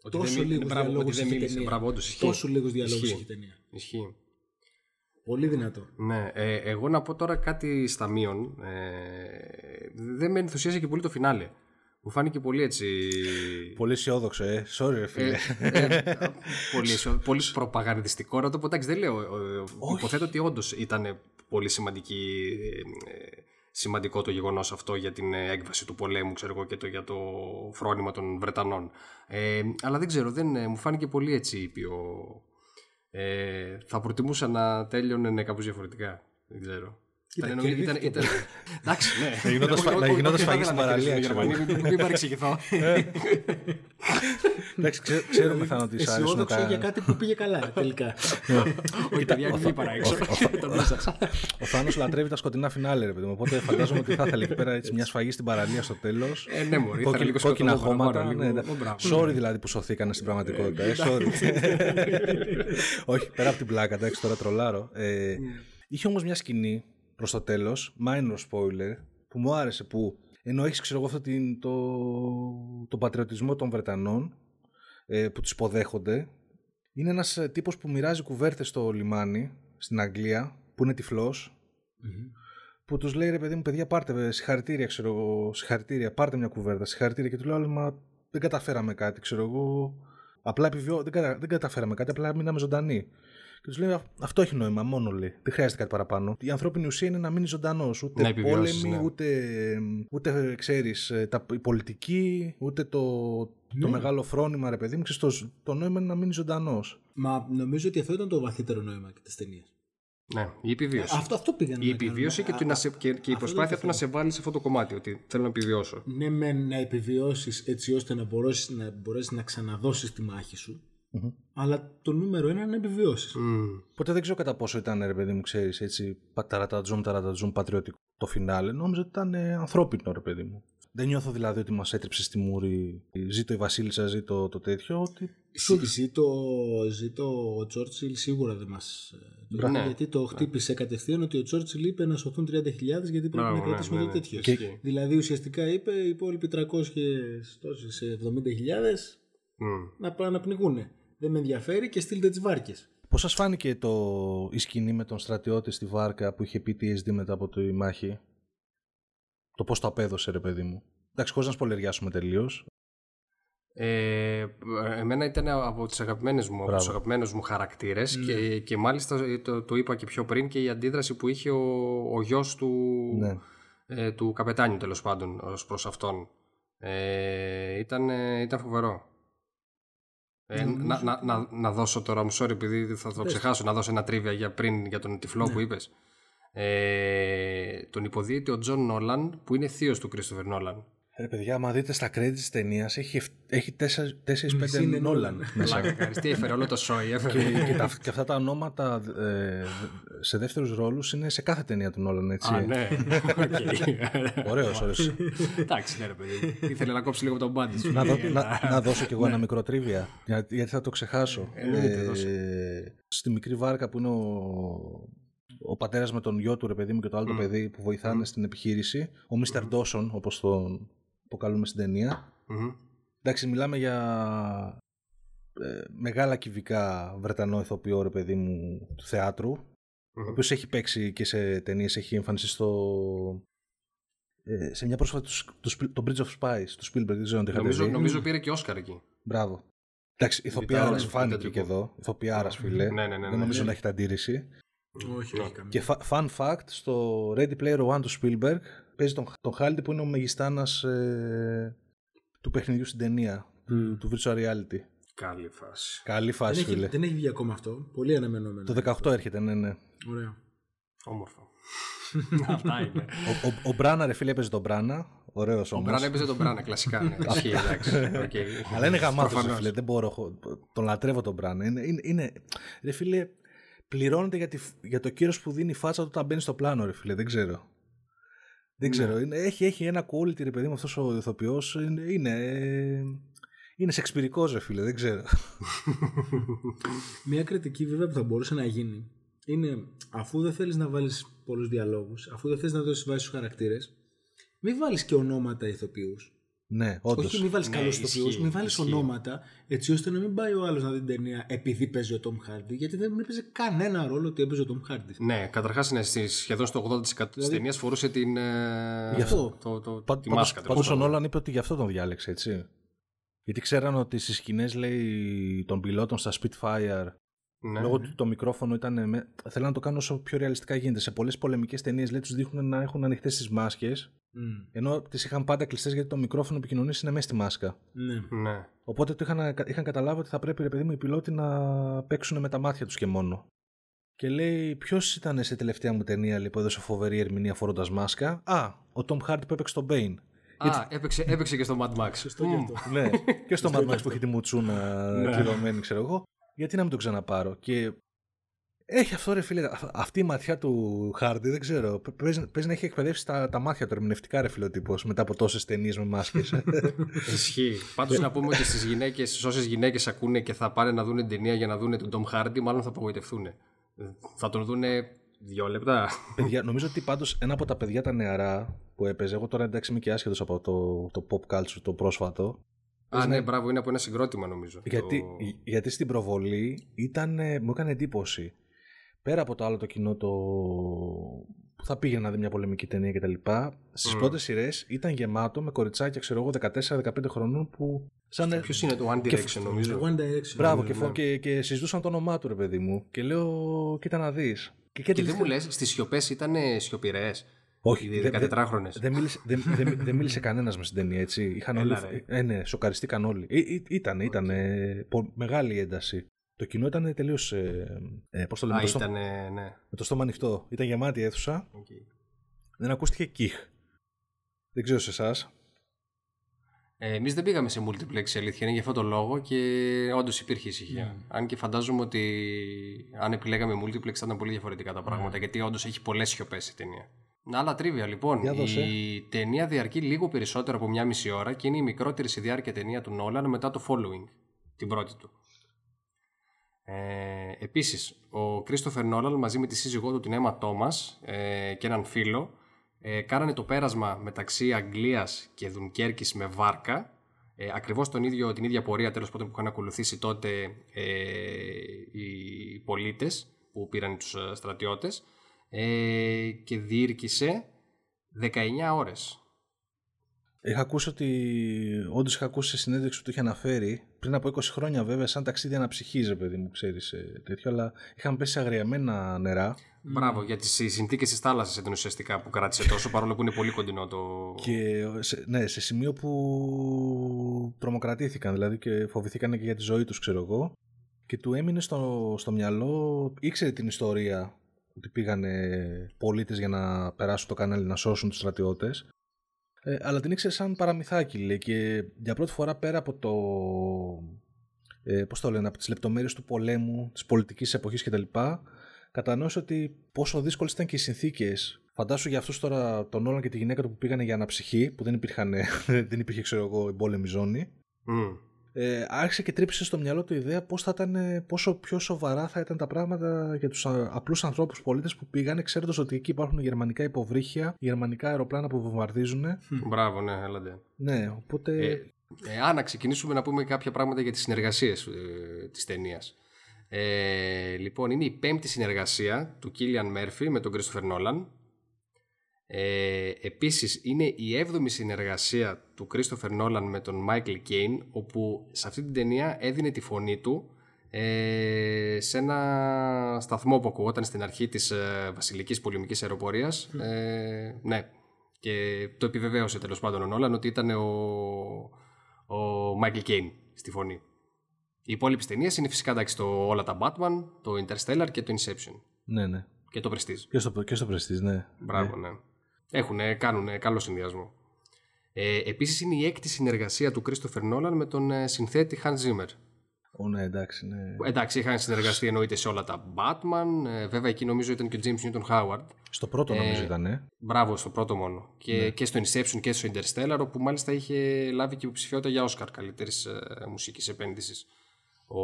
Ότι Τόσο δεν, μίλησε, λίγους μπράβο, ότι διαλόγους δεν έχει η μίλησε. ταινία. Μπράβο, όντως ισχύει. Τόσο λίγους διαλόγους Ισχύει. έχει η ταινία. Ισχύει. Πολύ δυνατό. Ναι, ε, εγώ να πω τώρα κάτι στα μείον. Ε, δεν με ενθουσίασε και πολύ το φινάλε. Μου φάνηκε πολύ έτσι. Πολύ αισιόδοξο, ε. Sorry, ρε φίλε. Ε, ε, πολύ, αισιο- πολύ προπαγανδιστικό να το πω. Εντάξει, δεν λέω. ε, Υποθέτω ότι όντως ήταν πολύ σημαντική, ε, ε, σημαντικό το γεγονός αυτό για την ε, έκβαση του πολέμου, ξέρω εγώ, και το, για το φρόνημα των Βρετανών. Ε, αλλά δεν ξέρω, δεν, ε, μου φάνηκε πολύ έτσι ήπιο. Ε, θα προτιμούσα να τέλειωνε κάπως διαφορετικά. Δεν ξέρω. Κοίτα, Ήταν- κερδίθηκε ήταν- ήταν- Εντάξει, ναι. Να γινόταν σφα- Όχι, να όχι, γινόταν όχι, σφαγή δεν στην ήθελα να παραλία, κερδίσουν οι ξέρω. Γερμανοί, μην- Μην παρεξηγηθώ. Εντάξει, ξέ- ξέρουμε θα ότι σ' αρέσουν Αισιόδοξο τα... για κάτι που πήγε καλά τελικά. Όχι, παιδιά, μην παρά έξω. Το νου σας. Ο Θάνος λατρεύει τα σκοτεινά φινάλε, ρε παιδί μου. Οπότε φαντάζομαι ότι θα ήθελε εκεί πέρα έτσι, μια σφαγή στην παραλία στο τέλος. Ε, ναι, μωρή, ήθελα λίγο κόκκινα σκοτεινό χώματα. παραπάνω, ναι, λίγο- ναι. Ω, μπράβο. Sorry δηλαδή που σωθήκανε στην πραγματικότητα. Ε, sorry. Όχι, πέρα από την πλάκα, εντάξει, τώρα τρολάρω. Ε, είχε όμως μια σκηνή προς το τέλος, minor spoiler, που μου άρεσε που ενώ έχεις ξέρω εγώ αυτό την, το, το πατριωτισμό των Βρετανών ε, που τους υποδέχονται είναι ένας ε, τύπος που μοιράζει κουβέρτες στο λιμάνι στην Αγγλία που είναι τυφλός που τους λέει ρε παιδί μου παιδιά πάρτε ε, συγχαρητήρια ξέρω εγώ συγχαρητήρια πάρτε μια κουβέρτα συγχαρητήρια και του λέω «Αλλά, μα δεν καταφέραμε κάτι ξέρω εγώ απλά επιβιώ... δεν, κατα... δεν καταφέραμε κάτι απλά μείναμε ζωντανοί και τους λέει «Α- αυτό έχει νόημα μόνο λέει δεν χρειάζεται κάτι παραπάνω η ανθρώπινη ουσία είναι να μείνει ζωντανός. ούτε Να επιβιώσεις, πόλεμοι ναι. ούτε, ούτε ξέρεις ε, τα, η πολιτική ούτε το, το μεγάλο φρόνημα ρε παιδί μου ξέρεις, το, το νόημα είναι να μείνει ζωντανός. Μα νομίζω ότι αυτό ήταν το βαθύτερο νόημα και της ταινίας. Ναι, η επιβίωση. Αυτό, αυτό πήγαν Η επιβίωση και, το να σε- και, και η προσπάθεια του να σε βάλει σε αυτό το κομμάτι, ότι θέλω να επιβιώσω. Ναι, με να επιβιώσεις έτσι ώστε να μπορέσει να, μπορέσεις να ξαναδώσεις τη μάχη σου. Αλλά το νούμερο ένα είναι να επιβιώσεις. Μμμ. Οπότε δεν ξέρω κατά πόσο ήταν ρε παιδί μου, ξέρεις έτσι, ταρατατζούμ, ταρατατζούμ, πατριωτικό το φινάλε. Νόμιζα ότι ήταν ε, ανθρώπινο ρε παιδί μου. Δεν νιώθω δηλαδή ότι μας έτριψε στη μούρη. Ζήτω η Βασίλισσα, ζήτω το τέτοιο. Ότι... Ζήτω, ζήτω ο Τσόρτσιλ σίγουρα δεν μας. Ναι. Γιατί το χτύπησε κατευθείαν ότι ο Τσόρτσιλ είπε να σωθούν 30.000 γιατί πρέπει Μπράβο, να ναι, κρατήσουμε ναι, το ναι. τέτοιο. Και- Δηλαδή ουσιαστικά είπε οι υπόλοιποι 300 τόσες, ε, 70.000 Μμμ. να πάνε να πνιγούν. Δεν με ενδιαφέρει και στείλτε τις βάρκες. Πώς σας φάνηκε το... η σκηνή με τον στρατιώτη στη βάρκα που είχε πει TSD μετά από τη μάχη; Το πώς το απέδωσε, ρε παιδί μου. Εντάξει, χωρίς να σπολεριάσουμε τελείως. Ε, εμένα ήταν από τις αγαπημένες μου, από Μπράβο. τους αγαπημένους μου χαρακτήρες και, και μάλιστα το, το είπα και πιο πριν και η αντίδραση που είχε ο, ο γιος του, Ναι. ε, του καπετάνιου τέλος πάντων ως προς αυτόν. Ε, ήταν, ε, ήταν φοβερό. Ε, να, να, να, να δώσω τώρα, μου sorry επειδή θα το ξεχάσω, να δώσω ένα trivia για πριν για τον τυφλό που είπες. Ε, τον υποδύεται ο Τζον Νόλαν που είναι θείος του Κρίστοφερ Νόλαν. Ρε παιδιά, άμα δείτε στα credits της ταινίας, έχει, εφ- έχει 4-5 είναι Νόλαν Nolan. μέσα. Πλάκα κάνεις. Τι έφερε όλο το σόι, έφερε. και, και, τα, και αυτά τα ονόματα ε, σε δεύτερους ρόλους είναι σε κάθε ταινία του Νόλαν, έτσι. Α, ναι. Οκ. Ωραίος, ωραίος. Εντάξει, ναι, ρε παιδί. Ήθελε να κόψει λίγο από το μπάτζετ του. να, δω- να, να δώσω κι εγώ ένα μικρό trivia, για- γιατί θα το ξεχάσω. Εννοείται, Ε, δώσε. στη μικρή βάρκα που είναι ο, ο πατέρας με τον γιο του, ρε παιδί μου, και το άλλο το παιδί που βοηθάνε στην επιχείρηση, ο Μίστερ Ντόσον, όπως τον αποκαλούμε στην ταινία. Μμμ. Εντάξει, μιλάμε για ε, μεγάλα κυβικά Βρετανό ηθοποιό, ρε παιδί μου, του θεάτρου, ο οποίος έχει παίξει και σε ταινίες, έχει εμφανιστεί στο... ε, σε μια πρόσφατη του, του, Spiel- το Bridge of Spies του Spielberg, δεν ξέρω αν το είχατε Νομίζω, δει. νομίζω πήρε και Όσκαρ εκεί. Μπράβο. Εντάξει, ηθοποιάρα Λιτάρας, φάνηκε τεντρικό. και εδώ. Ηθοποιάρα, φίλε. Ναι, ναι, ναι, Δεν ναι. νομίζω να έχετε αντίρρηση. Όχι, όχι καμία. Και fa- fun fact, στο Ready Player One του Spielberg παίζει τον, τον Χάλιντι που είναι ο μεγιστάνας ε, του παιχνιδιού στην ταινία, του, του Virtual Reality. Καλή φάση. Καλή Δεν φάση, έχει, φίλε. δεν έχει βγει ακόμα αυτό. Πολύ αναμενόμενο. Το 18 έρχεται, ναι, ναι. Ωραίο. Όμορφο. Αυτά είναι. Ο, ο, ο Μπράνα, ρε φίλε, έπαιζε τον Μπράνα. Ωραίος Ο όμως. Μπράνα έπαιζε τον Μπράνα, κλασικά. ναι. Ισχύει, εντάξει. Οκ. Αλλά είναι γαμάτος, ρε Προφανώς. φίλε. Δεν μπορώ. χω- Τον λατρεύω τον Μπράνα. Είναι, είναι, είναι, ρε φίλε, πληρώνεται για, τη, για το κύρος που δίνει η φάτσα του όταν μπαίνει στο πλάνο, ρε φίλε. Δεν ξέρω. Δεν ξέρω. Είναι, έχει, έχει ένα quality, ρε παιδί μου, αυτός ο ηθοποιός. Είναι, είναι, ε, είναι σεξπυρικός, ρε φίλε. Δεν ξέρω. Μια κριτική βέβαια που θα μπορούσε να γίνει είναι αφού δεν θέλεις να βάλεις πολλούς διαλόγους, αφού δεν θες να δώσεις βάση στους χαρακτήρες, μην βάλεις και ονόματα ηθοποιούς. Ναι, όντως. Όχι, μην βάλεις Ναι, καλούς ηθοποιούς, ισχύει, μην βάλεις ισχύει. ονόματα, έτσι ώστε να μην πάει ο άλλος να δει την ταινία επειδή παίζει ο Τόμ Χάρντι, γιατί δεν έπαιζε κανένα ρόλο ότι έπαιζε ο Τόμ Χάρντι. Ναι, καταρχάς είναι στη- σχεδόν στο 80% της ταινίας φορούσε την. ε, Γι' αυτό. Το, το, Πα- τη πάντως- μάσκα. τέλος πάντως ο πάντων. Νόλαν είπε ότι γι' αυτό τον διάλεξε, έτσι. Γιατί ξέραν ότι στις σκηνές, λέει, των πιλότων στα Spitfire, Ναι. λόγω του το μικρόφωνο ήταν. Με... Θέλαν να το κάνουν όσο πιο ρεαλιστικά γίνεται. Σε πολλές πολεμικές ταινίες, λέει, τους δείχνουν να έχουν ανοιχτές τις μάσκες, ενώ τις είχαν πάντα κλειστές γιατί το μικρόφωνο επικοινωνίας είναι μέσα στη μάσκα. Ναι. Ναι. Οπότε το είχαν, είχαν καταλάβει ότι θα πρέπει, ρε παιδί μου, οι πιλότοι να παίξουν με τα μάτια τους και μόνο. Και λέει, ποιος ήταν σε τελευταία μου ταινία λέει, που έδωσε φοβερή ερμηνεία φορώντας μάσκα; Α, ο Τόμ Χάρντ που έπαιξε τον Bane. Α, έπαιξε, έπαιξε και στο Mad Max. Σωστό γι' αυτό. ναι, και στο Mad Max που έχει τη μουτσούνα Ναι. κλειδωμένη, ξέρω εγώ. Γιατί να μην το ξαναπάρω. Και έχει αυτό, ρε φίλε, αυ- αυτή η ματιά του Χάρντι, δεν ξέρω. παι- Παίζει, παίζει να έχει εκπαιδεύσει τα, τα μάτια του ερμηνευτικά, ρε φίλε, ο τύπος, μετά από τόσες ταινίες με μάσκες. Ισχύει. Πάντως να πούμε ότι στις γυναίκες, όσες γυναίκες ακούνε και θα πάνε να δουν την ταινία για να δουν τον Tom Hardy, μάλλον θα απογοητευτούν. Θα τον δούνε δύο λεπτά. παιδιά, νομίζω ότι πάντως ένα από τα παιδιά τα νεαρά που έπαιζε, εγώ τώρα εντάξει είμαι και άσχετος από το, το pop culture το πρόσφατο. Α, ναι, μπράβο, είναι από ένα συγκρότημα νομίζω. Γιατί, Το- γιατί στην προβολή ήταν, ε, μου έκανε εντύπωση. Πέρα από το άλλο το κοινό το... που θα πήγαινε να δει μια πολεμική ταινία κτλ. Στις Μμ. πρώτες σειρές ήταν γεμάτο με κοριτσάκια, ξέρω εγώ, 14-15 χρονών που. Σαν... Ποιος είναι το One Και- Direction, νομίζω; One Direction. Μπράβο, ναι, και, φο- ναι. και, και συζητούσαν το όνομά του, ρε παιδί μου. Και λέω, κοίτα να δεις. Και, και Και δεν μου λες, στις σιωπές ήταν σιωπηρές. Όχι, Οι δεν- 14χρονε. Δεν μίλησε, δεν, δεν, δεν μίλησε κανένας μες στην ταινία, έτσι. Είχαν Έλα, όλοι. ρε. Ε, ναι, σοκαριστήκαν όλοι. Ε, ε, ήταν, ήταν ε, πο- μεγάλη η ένταση. Το κοινό ήταν τελείως. Ε, ε, Πώς το λέμε, Α, το στόμα- ήταν. Ναι. με το στόμα ανοιχτό. Ήταν γεμάτη η αίθουσα. Οκ. Δεν ακούστηκε κιχ. Δεν ξέρω σε εσάς. Ε, Εμείς δεν πήγαμε σε multiplex η αλήθεια είναι για αυτόν τον λόγο και όντως υπήρχε ησυχία. Ναι. Αν και φαντάζομαι ότι αν επιλέγαμε multiplex θα ήταν πολύ διαφορετικά τα πράγματα γιατί όντως έχει πολλές σιωπές η ταινία. Άλλα τρίβια λοιπόν. Για δώσε. Η ταινία διαρκεί λίγο περισσότερο από μια μισή ώρα και είναι η μικρότερη σε διάρκεια ταινία του Νόλαν μετά το Following, την πρώτη του. Ε, επίσης, ο Κρίστοφερ Νόλαν μαζί με τη σύζυγό του την Έμα Τόμας ε, και έναν φίλο ε, κάνανε το πέρασμα μεταξύ Αγγλίας και Δουνκέρκης με βάρκα ε, ακριβώς τον ίδιο, την ίδια πορεία τέλος πάντων που είχαν ακολουθήσει τότε ε, οι πολίτες που πήραν τους ε, στρατιώτες ε, και διήρκησε 19 ώρες. Είχα ακούσει ότι. Όντως είχα ακούσει σε συνέντευξη που το είχε αναφέρει πριν από 20 χρόνια, βέβαια, σαν ταξίδι αναψυχής, ρε παιδί μου, ξέρεις τέτοιο, αλλά είχαν πέσει σε αγριεμένα νερά. Μπράβο, για τις συνθήκες της θάλασσας ήταν ουσιαστικά που κράτησε τόσο παρόλο που είναι πολύ κοντινό το... Και σε, ναι, σε σημείο που τρομοκρατήθηκαν, δηλαδή και φοβηθήκαν και για τη ζωή τους, ξέρω εγώ. Και του έμεινε στο, στο μυαλό, ήξερε την ιστορία ότι πήγανε πολίτες για να περάσουν το κανάλι να σώσουν τους στρατιώτες. Ε, αλλά την ήξερε σαν παραμυθάκι, λέει, και για πρώτη φορά πέρα από το... Ε, πώς το λένε, από τις λεπτομέρειες του πολέμου, της πολιτικής εποχής κτλ. Κατανόησε ότι πόσο δύσκολες ήταν και οι συνθήκες. Φαντάσου για αυτούς τώρα τον Όλαν και τη γυναίκα του που πήγανε για αναψυχή, που δεν, υπήρχαν, δεν υπήρχε, ξέρω εγώ, εμπόλεμη ζώνη. Μμ. Ε, άρχισε και τρύπησε στο μυαλό του η ιδέα πώς θα ήταν, ε, πόσο πιο σοβαρά θα ήταν τα πράγματα για τους α, απλούς ανθρώπους πολίτες που πήγανε ξέροντας ότι εκεί υπάρχουν γερμανικά υποβρύχια, γερμανικά αεροπλάνα που βομβαρδίζουν. Μπράβο, ναι, έλατε. Ναι, οπότε... Ε, ε, α, να ξεκινήσουμε να πούμε κάποια πράγματα για τις συνεργασίες ε, της ταινίας. Ε, λοιπόν, είναι η πέμπτη συνεργασία του Κίλιαν Μέρφυ με τον Christopher Nolan. Ε, επίσης, είναι η έβδομη συνεργασία του Christopher Nolan με τον Michael Caine, όπου σε αυτή την ταινία έδινε τη φωνή του ε, σε ένα σταθμό που ακουγόταν στην αρχή της ε, βασιλικής πολεμικής αεροπορίας. Ε, ναι, και το επιβεβαίωσε τέλος πάντων ο Νόλαν ότι ήταν ο, ο Michael Caine στη φωνή. Οι υπόλοιπες ταινίες είναι φυσικά εντάξει, το, όλα τα Batman, το Interstellar και το Inception. Ναι, ναι. Και το Prestige. Και στο, και στο Prestige, ναι. Μπράβο, ναι. Έχουν, κάνουν καλό συνδυασμό. Ε, Επίσης είναι η έκτη συνεργασία του Christopher Nolan με τον ε, συνθέτη Hans Zimmer. Ω, ναι, εντάξει, ναι. Εντάξει, είχαν συνεργαστεί εννοείται σε όλα τα Batman. Ε, βέβαια, εκεί νομίζω ήταν και ο James Newton Howard. Στο πρώτο νομίζω ήταν, ε. Μπράβο, στο πρώτο μόνο. Και, και στο Inception και στο Interstellar, όπου μάλιστα είχε λάβει και υποψηφιότητα για Oscar καλύτερης ε, μουσικής επένδυσης ο,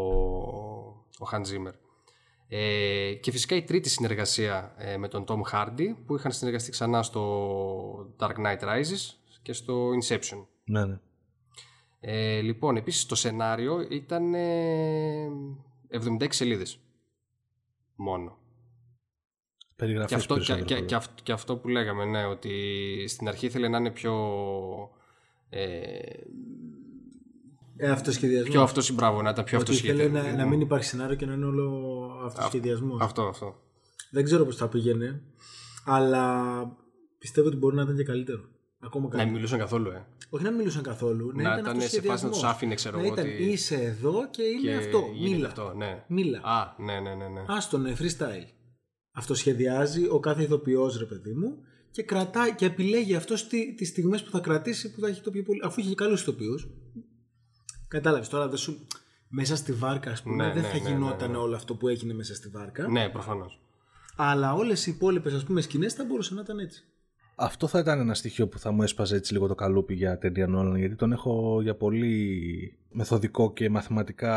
ο Hans Zimmer. Ε, και φυσικά η τρίτη συνεργασία ε, με τον Tom Hardy που είχαν συνεργαστεί ξανά στο Dark Knight Rises και στο Inception. Ναι, ναι. Ε, λοιπόν, επίσης το σενάριο ήταν ε, 76 σελίδες μόνο. Και Περιγραφές αυτό, και, περισσότερο, και, βέβαια. και, αυτό, και αυτό που λέγαμε, ναι, ότι στην αρχή ήθελε να είναι πιο... Ε, Ε, αυτοσχεδιασμός. πιο αυτός, μπράβο, να ήταν πιο Ότι ήθελε αυτοσχεδιασμένο. να, να μην υπάρχει σενάριο και να είναι όλο αυτοσχεδιασμός. Αυτό, αυτό. Δεν ξέρω πώς θα πήγαινε, αλλά πιστεύω ότι μπορεί να ήταν και καλύτερο. Ακόμα Να καλύτερο. μην μιλούσαν καθόλου, ε. Όχι να μην μιλούσαν καθόλου. Να, Να ήταν ήταν σε φάση να αυτοσχεδιασμός. τους άφηνε, ξέρω να εγώ, ήταν ότι- είσαι εδώ και είναι Και αυτό. γίνεται Μίλα. Αυτό, ναι. Μίλα. Α, ναι, ναι, ναι. ναι. Άστον, ναι, freestyle. Αυτοσχεδιάζει ο κάθε ηθοποιός ρε παιδί μου και κρατάει και επιλέγει αυτός τι στιγμές που θα κρατήσει που θα έχει το πιο πολύ. Αφού είχε καλού ηθοποιούς. Κατάλαβες τώρα, δεν σου. Μέσα στη βάρκα, ας πούμε, Ναι, δεν ναι, θα ναι, ναι, γινόταν ναι. όλο αυτό που έγινε μέσα στη βάρκα. Ναι, προφανώς. Αλλά όλες οι υπόλοιπες, ας πούμε, σκηνές θα μπορούσαν να ήταν έτσι. Αυτό θα ήταν ένα στοιχείο που θα μου έσπαζε έτσι λίγο το καλούπι για ταινία Νόλαν, γιατί τον έχω για πολύ μεθοδικό και μαθηματικά,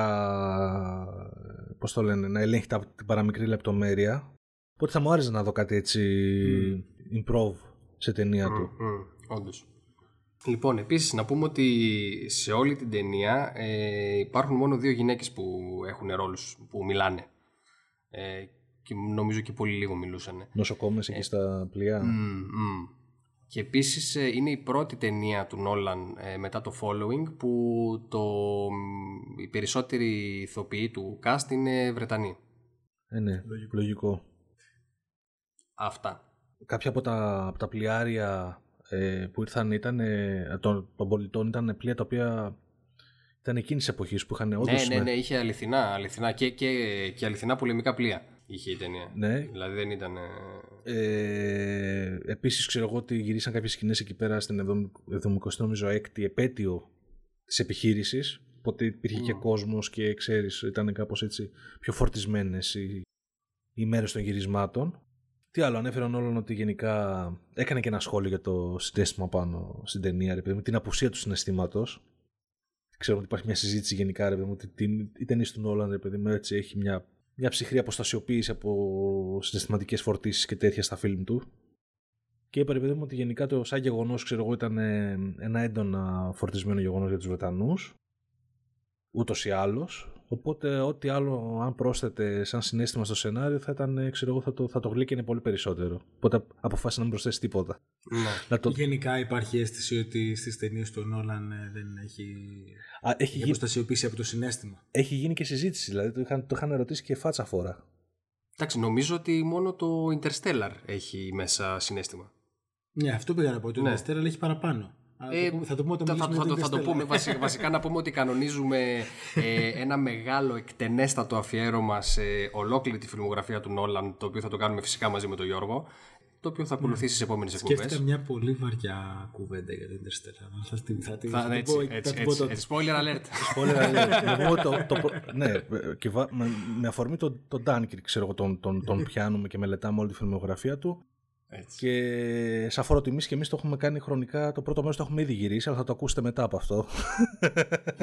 πώς το λένε, να ελέγχει τα, την παραμικρή λεπτομέρεια. Οπότε θα μου άρεσε να δω κάτι έτσι improv σε ταινία του. Mm, όντως. Λοιπόν, επίσης να πούμε ότι σε όλη την ταινία ε, υπάρχουν μόνο δύο γυναίκες που έχουν ρόλους, που μιλάνε. Ε, και νομίζω και πολύ λίγο μιλούσαν. Νοσοκόμες εκεί στα πλοία. Και επίσης ε, είναι η πρώτη ταινία του Νόλαν ε, μετά το Following που το, μ, οι περισσότεροι ηθοποιοί του cast είναι Βρετανοί. Ε, ναι, λογικό. Αυτά. Κάποια από τα, από τα πλοιάρια ε, που ήρθαν ήταν, ε, των, των πολιτών ήταν πλοία τα οποία ήταν εκείνης της εποχής που είχαν όντως. Ναι, ναι, ναι, είχε αληθινά, αληθινά και, και, και αληθινά πολεμικά πλοία είχε η ταινία. Ναι. Δηλαδή δεν ήταν... ε, Ε, Επίσης, ξέρω εγώ ότι γυρίσαν κάποιες σκηνές εκεί πέρα στην 70 νομίζω έκτη επέτειο της επιχείρησης. Οπότε υπήρχε και κόσμος και ξέρεις, ήταν κάπως έτσι πιο φορτισμένες οι, οι μέρες των γυρισμάτων. Τι άλλο, ανέφεραν όλων ότι γενικά έκανε και ένα σχόλιο για το συνέστημα πάνω στην ταινία, ρε παιδί μου, την απουσία του συναισθήματος. Ξέρω ότι υπάρχει μια συζήτηση γενικά, ρε παιδί μου, ότι την- η ταινία του Νόλαν, ρε παιδί μου, έτσι έχει μια, μια ψυχρή αποστασιοποίηση από συναισθηματικές φορτίσεις και τέτοια στα φιλμ του. Και είπα, ρε παιδί μου, ότι γενικά το σαν γεγονός, ξέρω εγώ, ήταν ε, ένα έντονα φορτισμένο γεγονός για τους Βρετανούς. Ούτως ή άλλως. Οπότε, ό,τι άλλο, αν πρόσθετε σαν συνέστημα στο σενάριο, θα ήταν, ε, ξέρω εγώ, θα το, θα το γλύκαινε πολύ περισσότερο. Οπότε αποφάσισα να μην προσθέσει τίποτα. Ναι. Να το... Γενικά υπάρχει αίσθηση ότι στις ταινίες του Νόλαν ε, δεν έχει, Α, έχει, έχει γίνει, αποστασιοποιήσει από το συνέστημα. έχει γίνει και συζήτηση, δηλαδή το είχαν, το είχαν ερωτήσει και φάτσα φορά. Εντάξει, νομίζω ότι μόνο το Interstellar έχει μέσα συνέστημα. Ναι, αυτό πήγα να πω. Το Ναι. Interstellar έχει παραπάνω. Αλλά Ε, το πούμε- θα το πούμε όταν θα, θα, μιλήσουμε θα, για το- το θα το Interstellar. πούμε βασικά, βασικά να πούμε ότι κανονίζουμε ε, ένα μεγάλο εκτενέστατο αφιέρωμα σε ολόκληρη τη φιλμογραφία του Νόλαν το οποίο θα το κάνουμε φυσικά μαζί με τον Γιώργο το οποίο θα ακολουθήσει στις επόμενες Σκέφτηκα εκπομπές μια πολύ βαριά κουβέντα για το Interstellar. αλλά Θα, τη- θα, τη- θα, θα την έτσι, πω- έτσι, θα την πω έτσι, τότε. έτσι, spoiler alert Spoiler alert. Να πούμε το, το, προ- ναι, και βα- με, με αφορμή τον, τον Dunkirk, ξέρω εγώ, τον, τον, τον πιάνουμε και μελετάμε όλη τη φιλμογραφία του. Έτσι. Και σαν φόρο τιμή και εμείς το έχουμε κάνει χρονικά. Το πρώτο μέρος το έχουμε ήδη γυρίσει, αλλά θα το ακούσετε μετά από αυτό.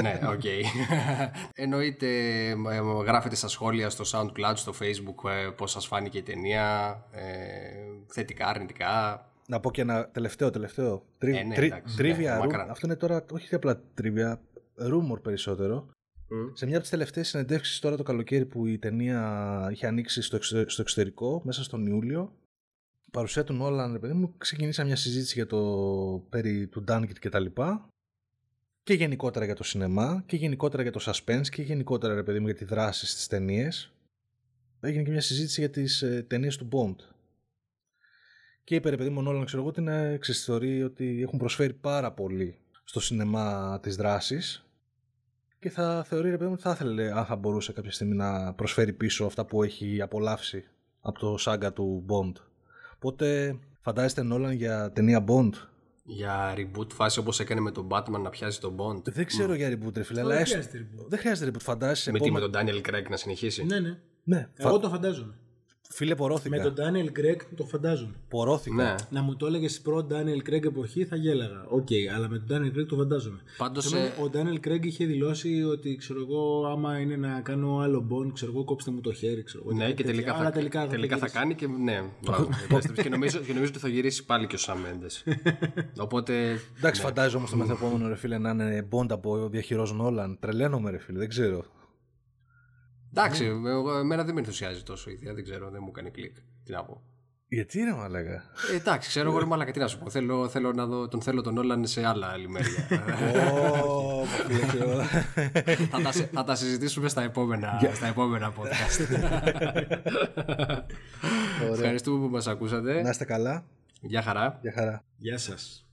ναι, οκ. Εννοείται, ε, γράφετε στα σχόλια στο SoundCloud, στο Facebook ε, πώς σας φάνηκε η ταινία, ε, θετικά, αρνητικά. Να πω και ένα τελευταίο, τελευταίο. Τρι, Ε, ναι, τρι- εντάξει, trivia ναι, room. μακράν. Αυτό είναι τώρα, όχι απλά trivia, rumor περισσότερο. Σε μια από τις τελευταίες συνεντεύξεις τώρα το καλοκαίρι που η ταινία είχε ανοίξει στο, εξω- στο εξωτερικό, μέσα στον Ιούλιο, παρουσία του Νόλαν, ρε παιδί μου, ξεκινήσαμε μια συζήτηση για το περί του Dunkirk και τα λοιπά. Και γενικότερα για το σινεμά, και γενικότερα για το suspense, και γενικότερα, ρε παιδί μου, για τη δράση στις ταινίες. Έγινε και μια συζήτηση για τις ε, ταινίες του Bond. Και είπε, ρε παιδί μου, ο Νόλαν, ξέρω εγώ, ότι είναι εξαισθητορεί ότι έχουν προσφέρει πάρα πολύ στο σινεμά της δράσης και θα θεωρεί, ρε παιδί μου, ότι θα ήθελε, αν θα μπορούσε κάποια στιγμή να προσφέρει πίσω αυτά που έχει απολαύσει από το σάγκα του Bond. Οπότε, φαντάζεστε Νόλαν για ταινία Bond; Για reboot φάση όπως έκανε με τον Batman να πιάσει τον Bond. Δεν ξέρω για reboot, ρε φίλε, αλλά Δεν έστω- χρειάζεται reboot. Δεν χρειάζεται reboot, φαντάζεσαι. Με τι, με επόμε- τον Daniel Craig να συνεχίσει; Ναι, ναι. Ναι, Εγώ φα... το φαντάζομαι. Φίλε, πορώθηκα. Με τον Daniel Craig το φαντάζομαι. Πορώθηκα. Ναι. Να μου το έλεγες προ Daniel Craig εποχή θα γέλαγα. Οκ, αλλά με τον Daniel Craig το φαντάζομαι. Πάντως, Θέλω, ε, Ο Daniel Craig είχε δηλώσει ότι ξέρω εγώ, άμα είναι να κάνω άλλο Bond, ξέρω εγώ, κόψτε μου το χέρι. Ξέρω, εγώ, Ναι, κάτι και τέτοια. τελικά, Αλλά θα, τελικά, τελικά θα γυρίσει. κάνει και ναι. μπράβο, επέστρεψε. και, νομίζω, και νομίζω ότι θα γυρίσει πάλι και ο Sam Mendes. Οπότε. Εντάξει, φαντάζομαι όμως το μεθεπόμενο ρε φίλε να είναι Bond από διαχειρός Νόλαν. Τρελαίνομαι ρε φίλε, δεν ξέρω. Εντάξει, εγώ, εμένα δεν με ενθουσιάζει τόσο η ιδέα, δεν ξέρω, δεν μου κάνει κλικ. Τι να πω. Γιατί ρε μαλάκα. Ε, εντάξει, ξέρω εγώ ρε μαλάκα, τι να σου πω. Θέλω, θέλω να δω, τον θέλω τον Όλαν σε άλλα άλλη μέρια. Ω, φίλε, ξέρω. θα, τα, συ- θα τα συζητήσουμε στα επόμενα, στα επόμενα podcast. Ευχαριστούμε που μας ακούσατε. Να είστε καλά. Γεια χαρά. Γεια χαρά. Γεια σας.